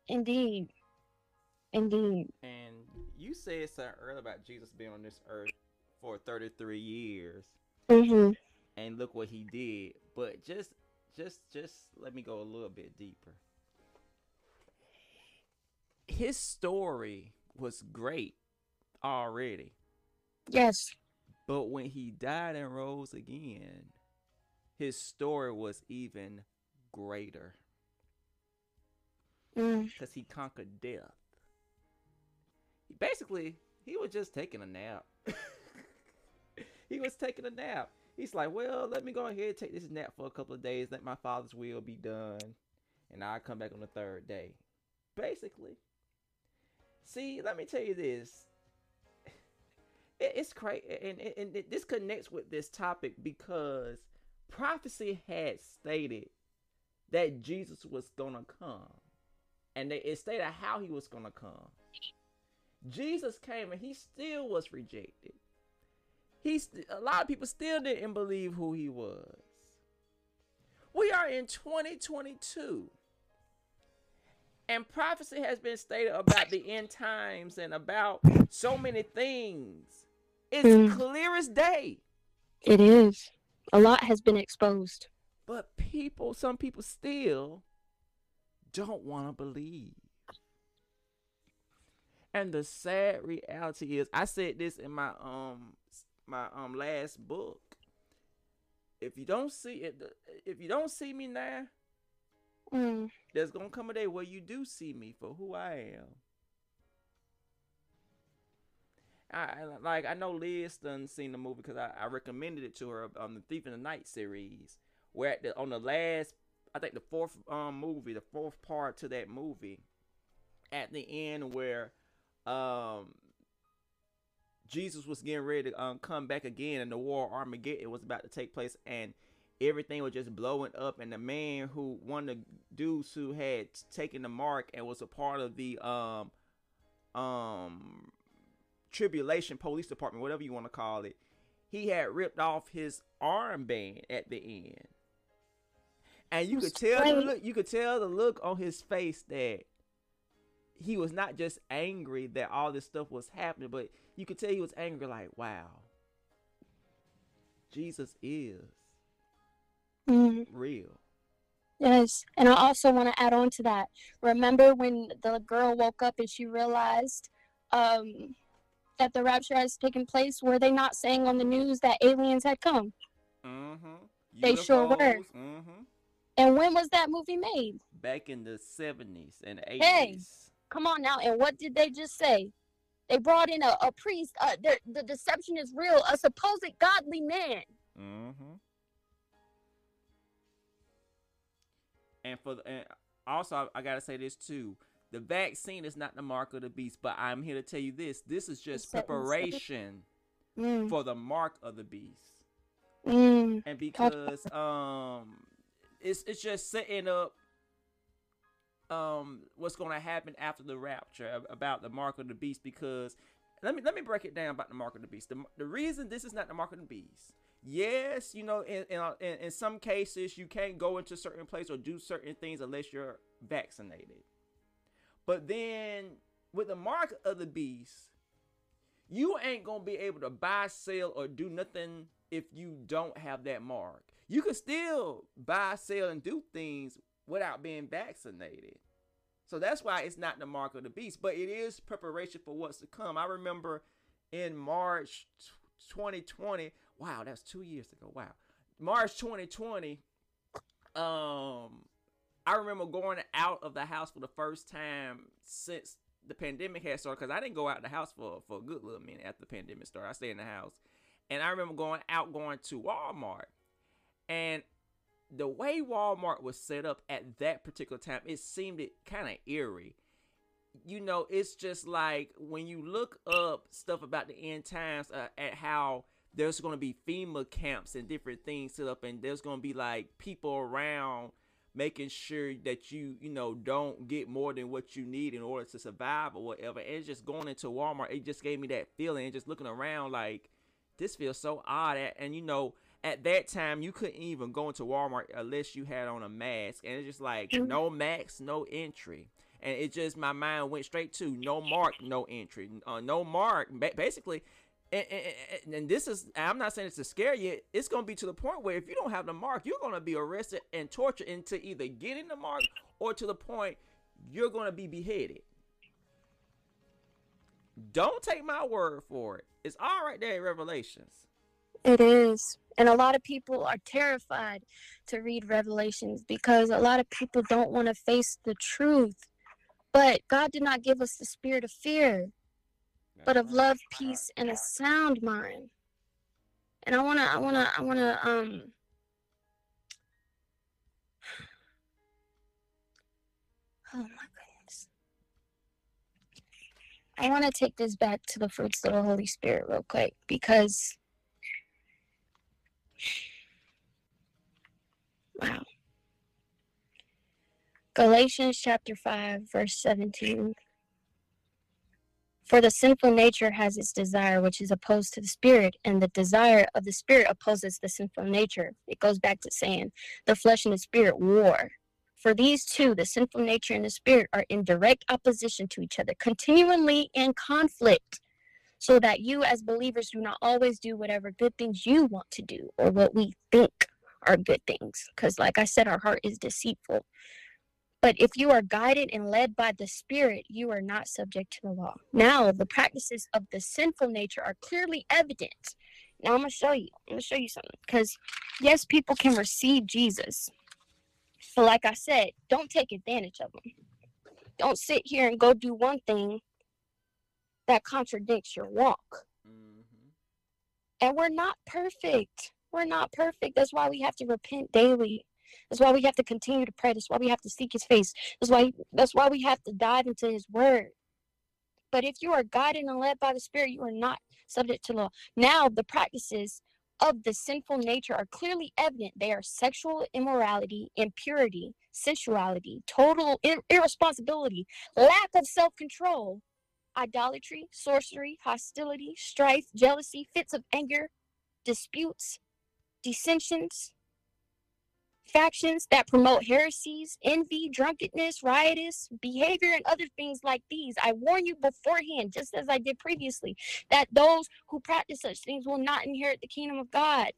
Indeed. Indeed. And you said something earlier about Jesus being on this earth for 33 years. Mm-hmm. And look what he did. But just just just let me go a little bit deeper. His story was great already. Yes. But when he died and rose again, his story was even greater. Because mm. he conquered death. Basically, he was just taking a nap. [LAUGHS] he was taking a nap. He's like, well, let me go ahead and take this nap for a couple of days. Let my father's will be done, and I'll come back on the third day. Basically. See, let me tell you this. [LAUGHS] it's crazy, and, and, and this connects with this topic because prophecy had stated that Jesus was gonna come and they, it stated how he was going to come. Jesus came and he still was rejected. He's a lot of people still didn't believe who he was. We are in 2022. And prophecy has been stated about the end times and about so many things. It's mm. clear as day. It is. A lot has been exposed. But people, some people still don't want to believe. And the sad reality is, I said this in my um my um last book. If you don't see it, if you don't see me now, mm. there's gonna come a day where you do see me for who I am. I like I know Liz done seen the movie because I, I recommended it to her on the Thief in the Night series where at the, on the last, I think the fourth um movie, the fourth part to that movie, at the end where um Jesus was getting ready to um, come back again, and the war Armageddon was about to take place, and everything was just blowing up. And the man who one of the dudes who had taken the mark and was a part of the um um tribulation police department, whatever you want to call it, he had ripped off his armband at the end, and you could tell the look. You could tell the look on his face that he was not just angry that all this stuff was happening, but you could tell he was angry, like, wow, Jesus is mm-hmm. real. Yes, and I also want to add on to that. Remember when the girl woke up and she realized um, that the rapture has taken place? Were they not saying on the news that aliens had come? Mm-hmm. They sure were. Mm-hmm. And when was that movie made? Back in the 70s and 80s. Hey, come on now. And what did they just say? They brought in a, a priest. Uh, the, the deception is real. A supposed godly man. Mm-hmm. And for the, and also, I, I gotta say this too. The vaccine is not the mark of the beast, but I'm here to tell you this: this is just preparation mm. for the mark of the beast. Mm. And because um, it's it's just setting up um what's going to happen after the rapture about the mark of the beast because let me let me break it down about the mark of the beast. The, the reason this is not the mark of the beast. Yes, you know, in, in, in, in some cases you can't go into certain place or do certain things unless you're vaccinated. But then with the mark of the beast, you ain't gonna be able to buy, sell, or do nothing if you don't have that mark. You can still buy, sell, and do things without being vaccinated. So that's why it's not the mark of the beast, but it is preparation for what's to come. I remember in March 2020, wow, that's two years ago. Wow. March 2020, um, I remember going out of the house for the first time since the pandemic had started because I didn't go out the house for, for a good little minute after the pandemic started. I stayed in the house. And I remember going out, going to Walmart. And the way Walmart was set up at that particular time, it seemed it kind of eerie. You know, it's just like when you look up stuff about the end times, uh, at how there's going to be FEMA camps and different things set up, and there's going to be like people around making sure that you, you know, don't get more than what you need in order to survive or whatever. And just going into Walmart, it just gave me that feeling. And just looking around, like this feels so odd. And you know, at that time you couldn't even go into Walmart unless you had on a mask, and it's just like no mask, no entry. And it just my mind went straight to no mark, no entry, uh, no mark. Basically, and, and, and, this is I'm not saying it's to scare you. It's gonna be to the point where if you don't have the mark, you're gonna be arrested and tortured into either getting the mark or to the point you're gonna be beheaded. Don't take my word for it. It's all right there in Revelations. It is. And a lot of people are terrified to read Revelations because a lot of people don't want to face the truth. But God did not give us the spirit of fear, but of love, peace, and a sound mind. And I wanna, I wanna, I wanna, um, [SIGHS] oh my. I want to take this back to the fruits of the Holy Spirit real quick because Wow. Galatians chapter 5, verse 17. For the sinful nature has its desire, which is opposed to the spirit, and the desire of the spirit opposes the sinful nature. It goes back to saying the flesh and the spirit war. For these two, the sinful nature and the spirit, are in direct opposition to each other, continually in conflict, so that you, as believers, do not always do whatever good things you want to do or what we think are good things. Because, like I said, our heart is deceitful. But if you are guided and led by the Spirit, you are not subject to the law. Now, the practices of the sinful nature are clearly evident. Now, I'm going to show you. I'm going to show you something. Because, yes, people can receive Jesus. But, like I said, don't take advantage of them. Don't sit here and go do one thing that contradicts your walk. Mm-hmm. And we're not perfect. We're not perfect. That's why we have to repent daily. That's why we have to continue to pray. That's why we have to seek his face. That's why that's why we have to dive into his word. But if you are guided and led by the Spirit, you are not subject to law. Now the practices of the sinful nature are clearly evident. They are sexual immorality, impurity, sensuality, total ir- irresponsibility, lack of self control, idolatry, sorcery, hostility, strife, jealousy, fits of anger, disputes, dissensions, factions that promote heresies, envy, drunkenness, riotous behavior, and other things like these. I warn you beforehand, just as I did previously, that those who practice such things will not inherit the kingdom of God.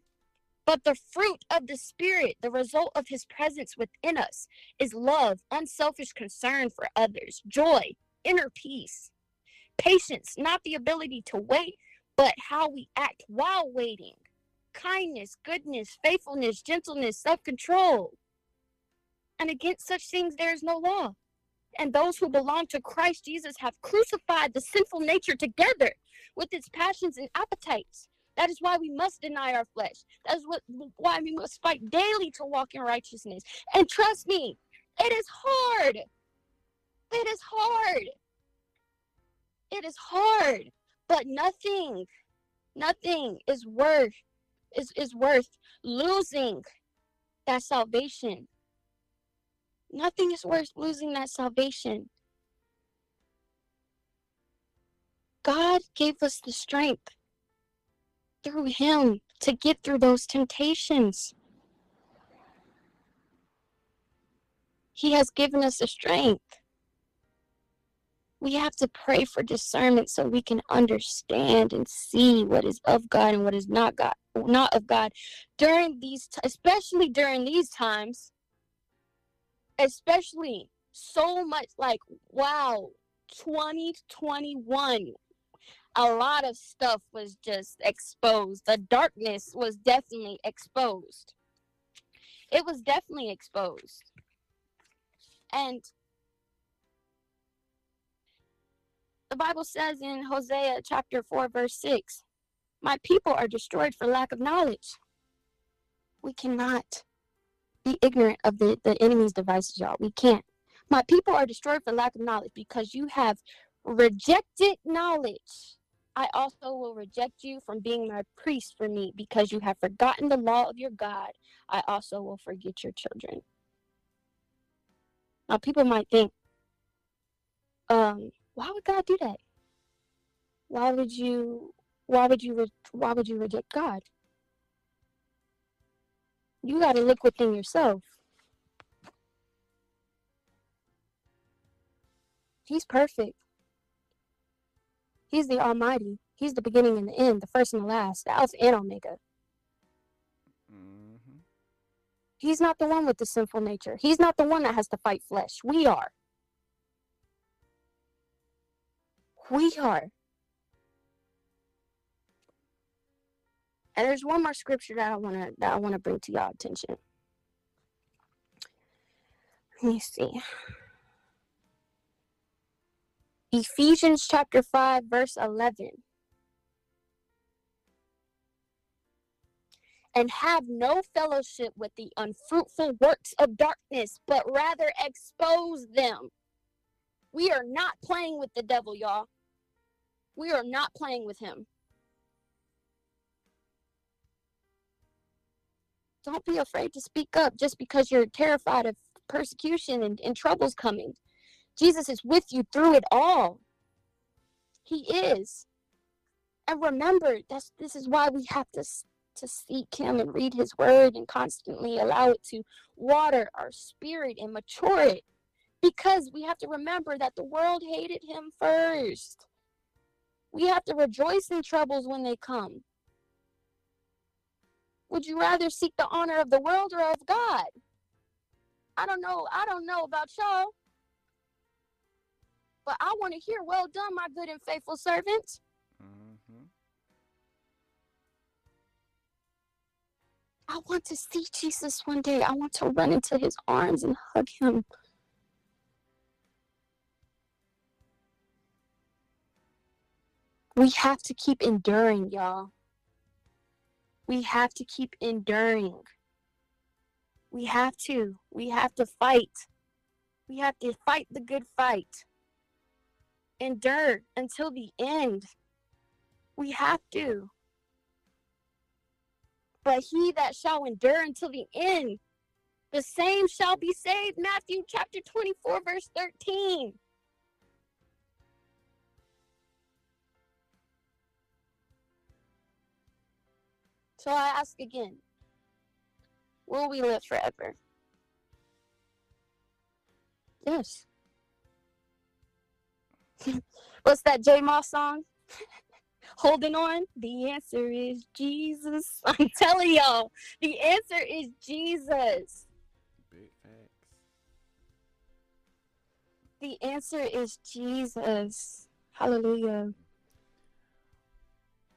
But the fruit of the Spirit, the result of His presence within us, is love, unselfish concern for others, joy, inner peace, patience, not the ability to wait, but how we act while waiting kindness, goodness, faithfulness, gentleness, self control. And against such things there is no law. And those who belong to Christ Jesus have crucified the sinful nature together with its passions and appetites. That is why we must deny our flesh. That is what, why we must fight daily to walk in righteousness. And trust me, it is hard. It is hard. It is hard. But nothing, nothing is worth is, is worth losing that salvation. Nothing is worth losing that salvation. God gave us the strength through Him to get through those temptations. He has given us the strength we have to pray for discernment so we can understand and see what is of God and what is not God not of God during these t- especially during these times. Especially so much like wow 2021 a lot of stuff was just exposed. The darkness was definitely exposed. It was definitely exposed. And the Bible says in Hosea chapter 4, verse 6, My people are destroyed for lack of knowledge. We cannot be ignorant of the, the enemy's devices, y'all. We can't. My people are destroyed for lack of knowledge because you have rejected knowledge. I also will reject you from being my priest for me because you have forgotten the law of your God. I also will forget your children. Now, people might think, um, why would God do that? Why would you why would you re- why would you reject God? You got to look within yourself. He's perfect. He's the Almighty. He's the beginning and the end, the first and the last, the Alpha and Omega. Mm-hmm. He's not the one with the sinful nature. He's not the one that has to fight flesh. We are. We are. And there's one more scripture that I want to that I want to bring to y'all attention. Let me see. Ephesians chapter 5 verse 11. And have no fellowship with the unfruitful works of darkness, but rather expose them. We are not playing with the devil, y'all. We are not playing with him. Don't be afraid to speak up just because you're terrified of persecution and, and troubles coming. Jesus is with you through it all. He is. And remember, that's this is why we have to to seek him and read his word and constantly allow it to water our spirit and mature it. Because we have to remember that the world hated him first. We have to rejoice in troubles when they come. Would you rather seek the honor of the world or of God? I don't know. I don't know about y'all. But I want to hear, well done, my good and faithful servant. Mm-hmm. I want to see Jesus one day. I want to run into his arms and hug him. We have to keep enduring, y'all. We have to keep enduring. We have to. We have to fight. We have to fight the good fight. Endure until the end. We have to. But he that shall endure until the end, the same shall be saved. Matthew chapter 24, verse 13. So I ask again Will we live forever? Yes. [LAUGHS] What's that J Moss song? [LAUGHS] Holding on? The answer is Jesus. [LAUGHS] I'm telling y'all, the answer is Jesus. Big facts. The answer is Jesus. Hallelujah.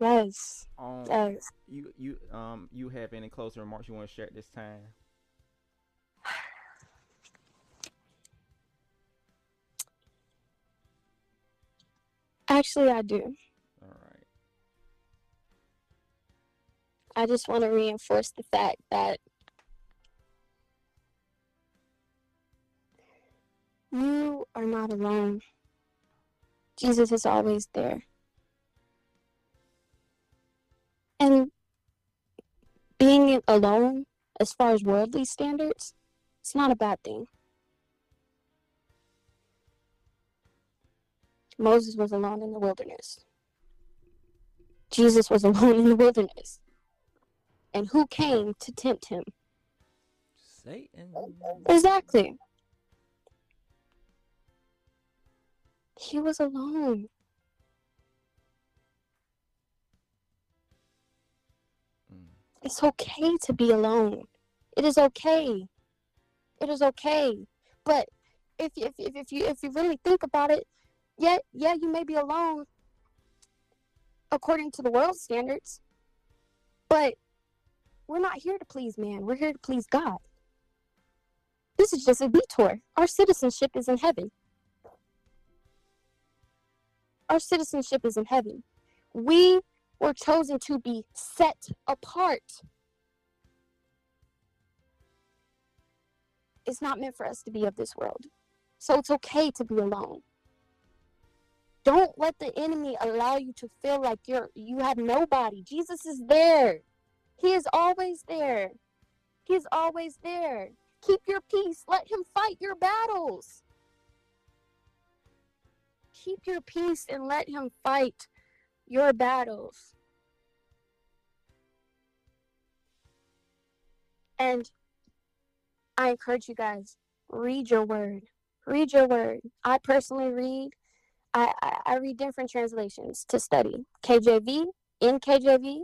Yes. Um, Yes. you you um you have any closing remarks you want to share at this time? Actually, I do. All right. I just want to reinforce the fact that you are not alone. Jesus is always there. And being alone, as far as worldly standards, it's not a bad thing. Moses was alone in the wilderness. Jesus was [LAUGHS] alone in the wilderness. And who came to tempt him? Satan. Exactly. He was alone. It's okay to be alone. It is okay. It is okay. But if if if, if you if you really think about it, yeah, yeah, you may be alone according to the world's standards. But we're not here to please man. We're here to please God. This is just a detour. Our citizenship is in heaven. Our citizenship is in heaven. We were chosen to be set apart. It's not meant for us to be of this world. So it's okay to be alone. Don't let the enemy allow you to feel like you're you have nobody. Jesus is there. He is always there. He is always there. Keep your peace. Let him fight your battles. Keep your peace and let him fight your battles. And I encourage you guys, read your word. Read your word. I personally read. I, I, I read different translations to study. KJV, NKJV,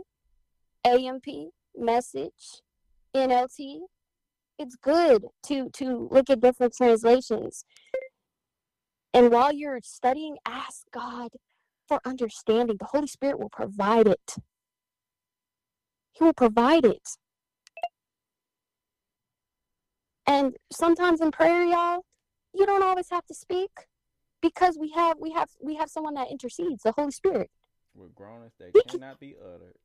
AMP, Message, NLT. It's good to to look at different translations. And while you're studying, ask God for understanding. The Holy Spirit will provide it. He will provide it. And sometimes in prayer, y'all, you don't always have to speak because we have we have we have someone that intercedes, the Holy Spirit. With groanings that can- cannot be uttered.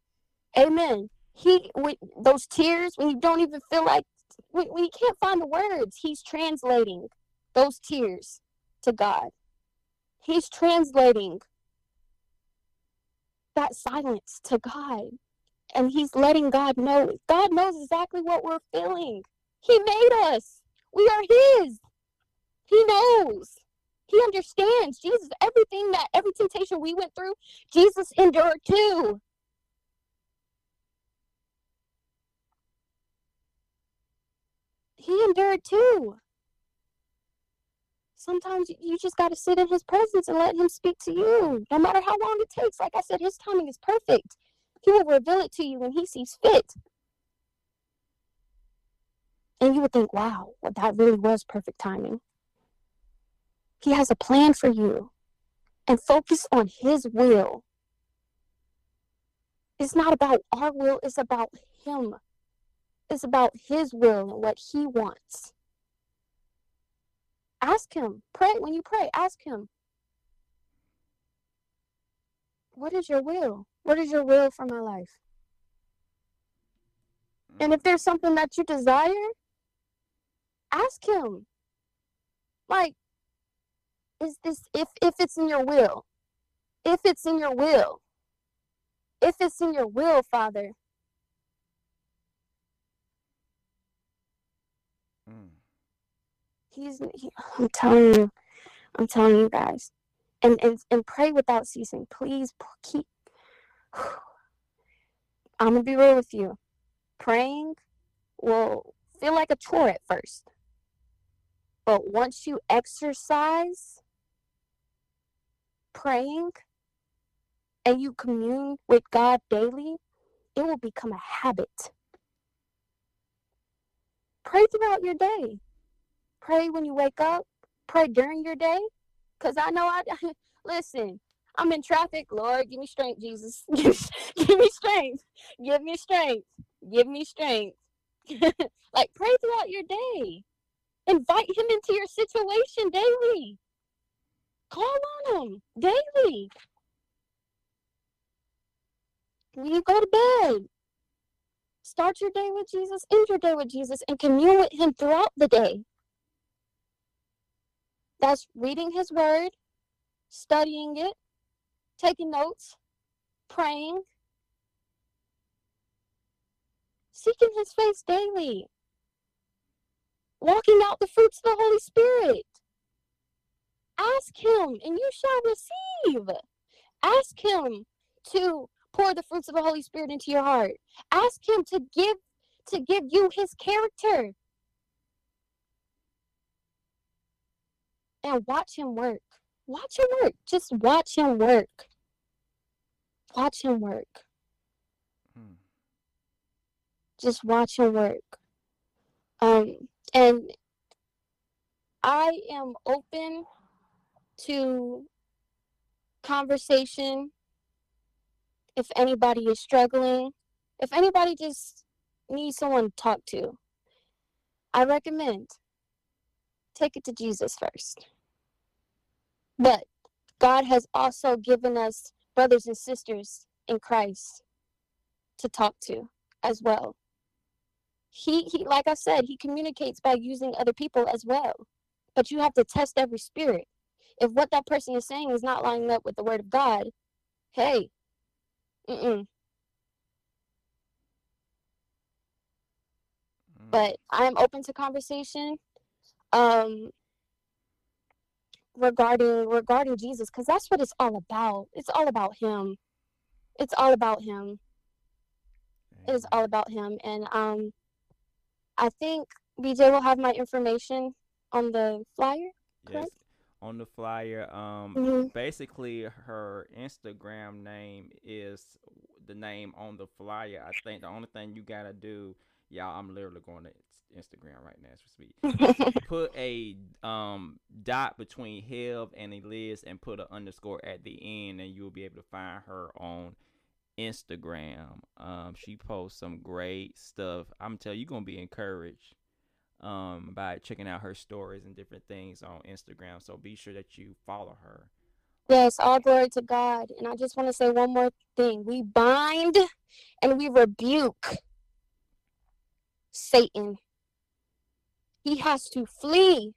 Amen. He with those tears when you don't even feel like when, when you can't find the words, he's translating those tears to God. He's translating that silence to God. And he's letting God know. God knows exactly what we're feeling. He made us. We are his. He knows. He understands. Jesus, everything that every temptation we went through, Jesus endured too. he endured too. Sometimes you just got to sit in his presence and let him speak to you, no matter how long it takes. Like I said, his timing is perfect. He will reveal it to you when he sees fit. And you would think, wow, well, that really was perfect timing. He has a plan for you. And focus on his will. It's not about our will, it's about him. It's about his will and what he wants. Ask him. Pray when you pray, ask him. What is your will? What is your will for my life? And if there's something that you desire, ask him. Like, is this if if it's in your will? If it's in your will. If it's in your will, Father. He's he, [SIGHS] I'm telling you. I'm telling you guys. And and and pray without ceasing. Please keep [SIGHS] I'm gonna be real with you. Praying will feel like a chore at first. But once you exercise praying and you commune with God daily, it will become a habit. Pray throughout your day. Pray when you wake up. Pray during your day. Because I know I, [LAUGHS] listen, I'm in traffic. Lord, give me strength, Jesus. [LAUGHS] give me strength. Give me strength. Give me strength. [LAUGHS] like, pray throughout your day. Invite him into your situation daily. Call on him daily. When you go to bed, start your day with Jesus, end your day with Jesus, and commune with him throughout the day. That's reading his word, studying it, taking notes, praying, seeking his face daily, walking out the fruits of the Holy Spirit. Ask him and you shall receive. Ask him to pour the fruits of the Holy Spirit into your heart. Ask him to give to give you his character. And watch him work. Watch him work. Just watch him work. Watch him work. Hmm. Just watch him work. Um and I am open to conversation if anybody is struggling, if anybody just needs someone to talk to. I recommend take it to Jesus first. But God has also given us brothers and sisters in Christ to talk to as well. He, he like I said, he communicates by using other people as well. But you have to test every spirit. If what that person is saying is not lining up with the word of God, hey, mm-mm. Mm. But I am open to conversation. Um, regarding regarding Jesus because that's what it's all about. It's all about him. It's all about him. It is all about him. And um I think BJ will have my information on the flyer. Correct? Yes. On the flyer, um, Mhm. basically her Instagram name is the name on the flyer. I think the only thing you gotta do, y'all, I'm literally going to Instagram right now as we speak. [LAUGHS] put a um dot between Hev and Eliz and put an underscore at the end and you'll be able to find her on Instagram. Um she posts some great stuff. I'm telling you you're gonna be encouraged um by checking out her stories and different things on Instagram. So be sure that you follow her. Yes, all glory to God. And I just want to say one more thing. We bind and we rebuke Satan. He has to flee.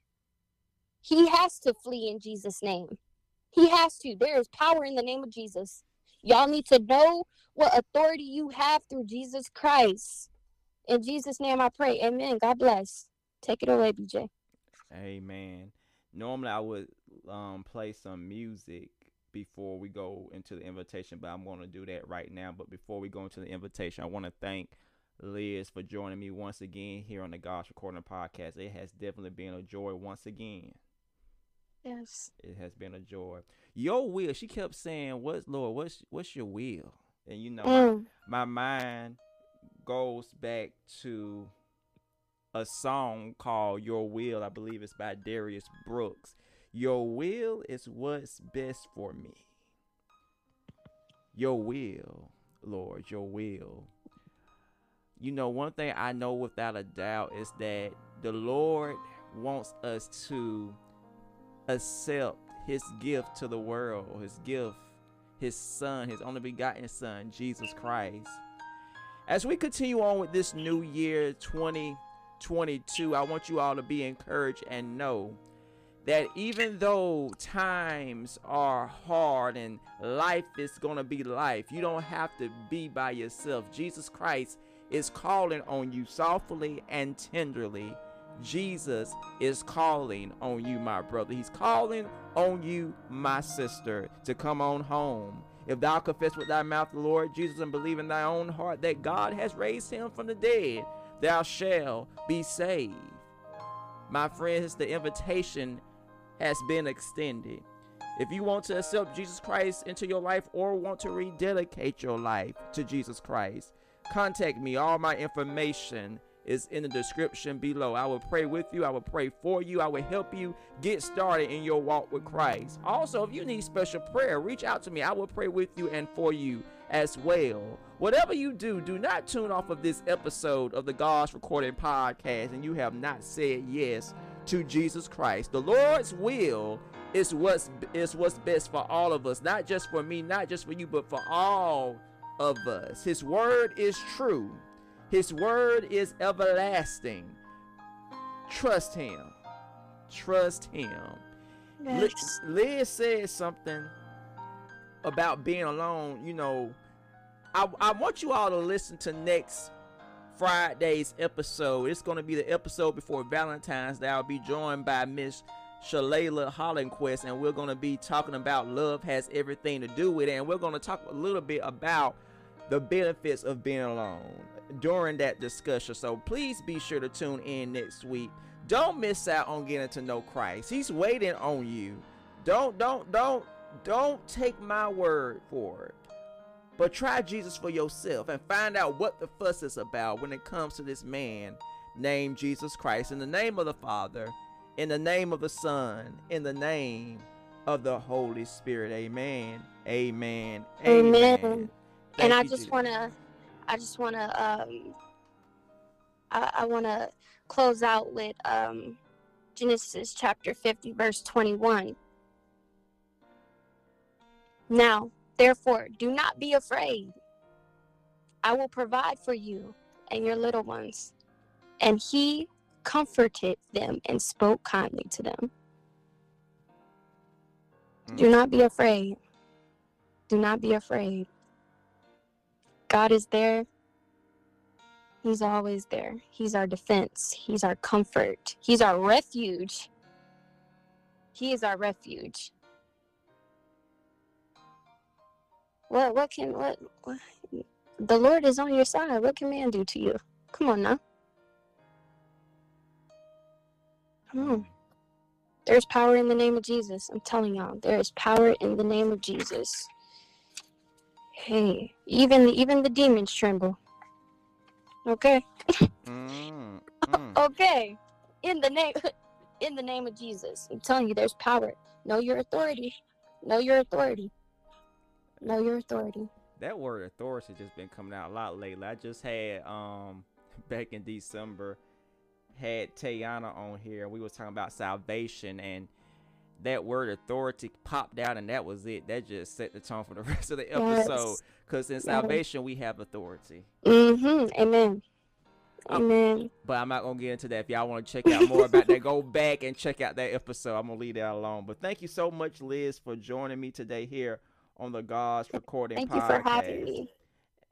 He has to flee in Jesus' name. He has to. There is power in the name of Jesus. Y'all need to know what authority you have through Jesus Christ. In Jesus' name I pray. Amen. God bless. Take it away, BJ. Amen. Normally I would um play some music before we go into the invitation, but I'm going to do that right now. But before we go into the invitation, I want to thank Liz for joining me once again here on the God's Recording Podcast. It has definitely been a joy once again. Yes. It has been a joy. Your will, she kept saying, "What's Lord? What's what's your will?" And you know, Mm. my mind goes back to a song called Your Will. I believe it's by Darius Brooks. Your will is what's best for me. Your will, Lord, your will. You know, one thing I know without a doubt is that the Lord wants us to accept his gift to the world, his gift, his son, his only begotten son, Jesus Christ. As we continue on with this new year 2022, I want you all to be encouraged and know that even though times are hard and life is going to be life, you don't have to be by yourself. Jesus Christ is calling on you softly and tenderly. Jesus is calling on you, my brother. He's calling on you, my sister, to come on home. If thou confess with thy mouth the Lord Jesus and believe in thy own heart that God has raised him from the dead, thou shalt be saved. My friends, the invitation has been extended. If you want to accept Jesus Christ into your life or want to rededicate your life to Jesus Christ, contact me. All my information is in the description below. I will pray with you. I will pray for you. I will help you get started in your walk with Christ. Also, if you need special prayer, reach out to me. I will pray with you and for you as well. Whatever you do, do not tune off of this episode of the God's Recording Podcast and you have not said yes to Jesus Christ. The Lord's will is what's is what's best for all of us, not just for me, not just for you, but for all of us. His word is true. His word is everlasting. Trust him. Trust him. Yes. Liz said something about being alone. You know, I, I want you all to listen to next Friday's episode. It's going to be the episode before Valentine's Day. I'll be joined by Miss Shalala Hollandquist, and we're going to be talking about love has everything to do with it. And we're going to talk a little bit about the benefits of being alone during that discussion. So please be sure to tune in next week. Don't miss out on getting to know Christ. He's waiting on you. Don't, don't, don't, don't take my word for it. But try Jesus for yourself and find out what the fuss is about when it comes to this man named Jesus Christ. In the name of the Father, in the name of the Son, in the name of the Holy Spirit. Amen. Amen. Amen. Amen. And I just want to, I just want to, um, I, I want to close out with um, Genesis chapter 50, verse 21. Now, therefore, do not be afraid. I will provide for you and your little ones. And he comforted them and spoke kindly to them. Do not be afraid. Do not be afraid. God is there. He's always there. He's our defense. He's our comfort. He's our refuge. He is our refuge. What what can what, what the Lord is on your side. What can man do to you? Come on now. Come on. There's power in the name of Jesus. I'm telling y'all, there is power in the name of Jesus. Hey, even even the demons tremble. Okay. Mm, mm. Okay. In the name [LAUGHS] in the name of Jesus. I'm telling you there's power. Know your authority. Know your authority. Know your authority. that word authority has just been coming out a lot lately. I just had um [LAUGHS] back in December had Tayana on here. and We was talking about salvation and that word authority popped out and that was it. That just set the tone for the [LAUGHS] rest of the episode. Cause in salvation we have authority. Mm-hmm. Amen. Um, Amen. But I'm not gonna get into that. If y'all want to check out more about that, go [LAUGHS] back and check out that episode. I'm gonna leave that alone. But thank you so much, Liz, for joining me today here on the God's Recording Thank Podcast. you for having me.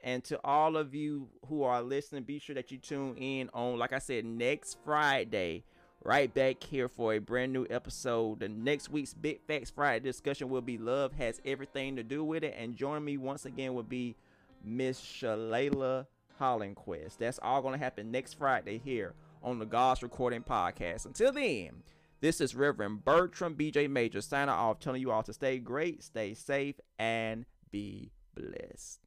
And to all of you who are listening, be sure that you tune in on, like I said, next Friday, right back here for a brand new episode. The next week's Big Facts Friday discussion will be Love Has Everything to Do with It. And join me once again will be Miss Shalala Hollandquist. That's all going to happen next Friday here on the God's Recording Podcast. Until then, this is Reverend Bertram BJ Major signing off, telling you all to stay great, stay safe, and be blessed.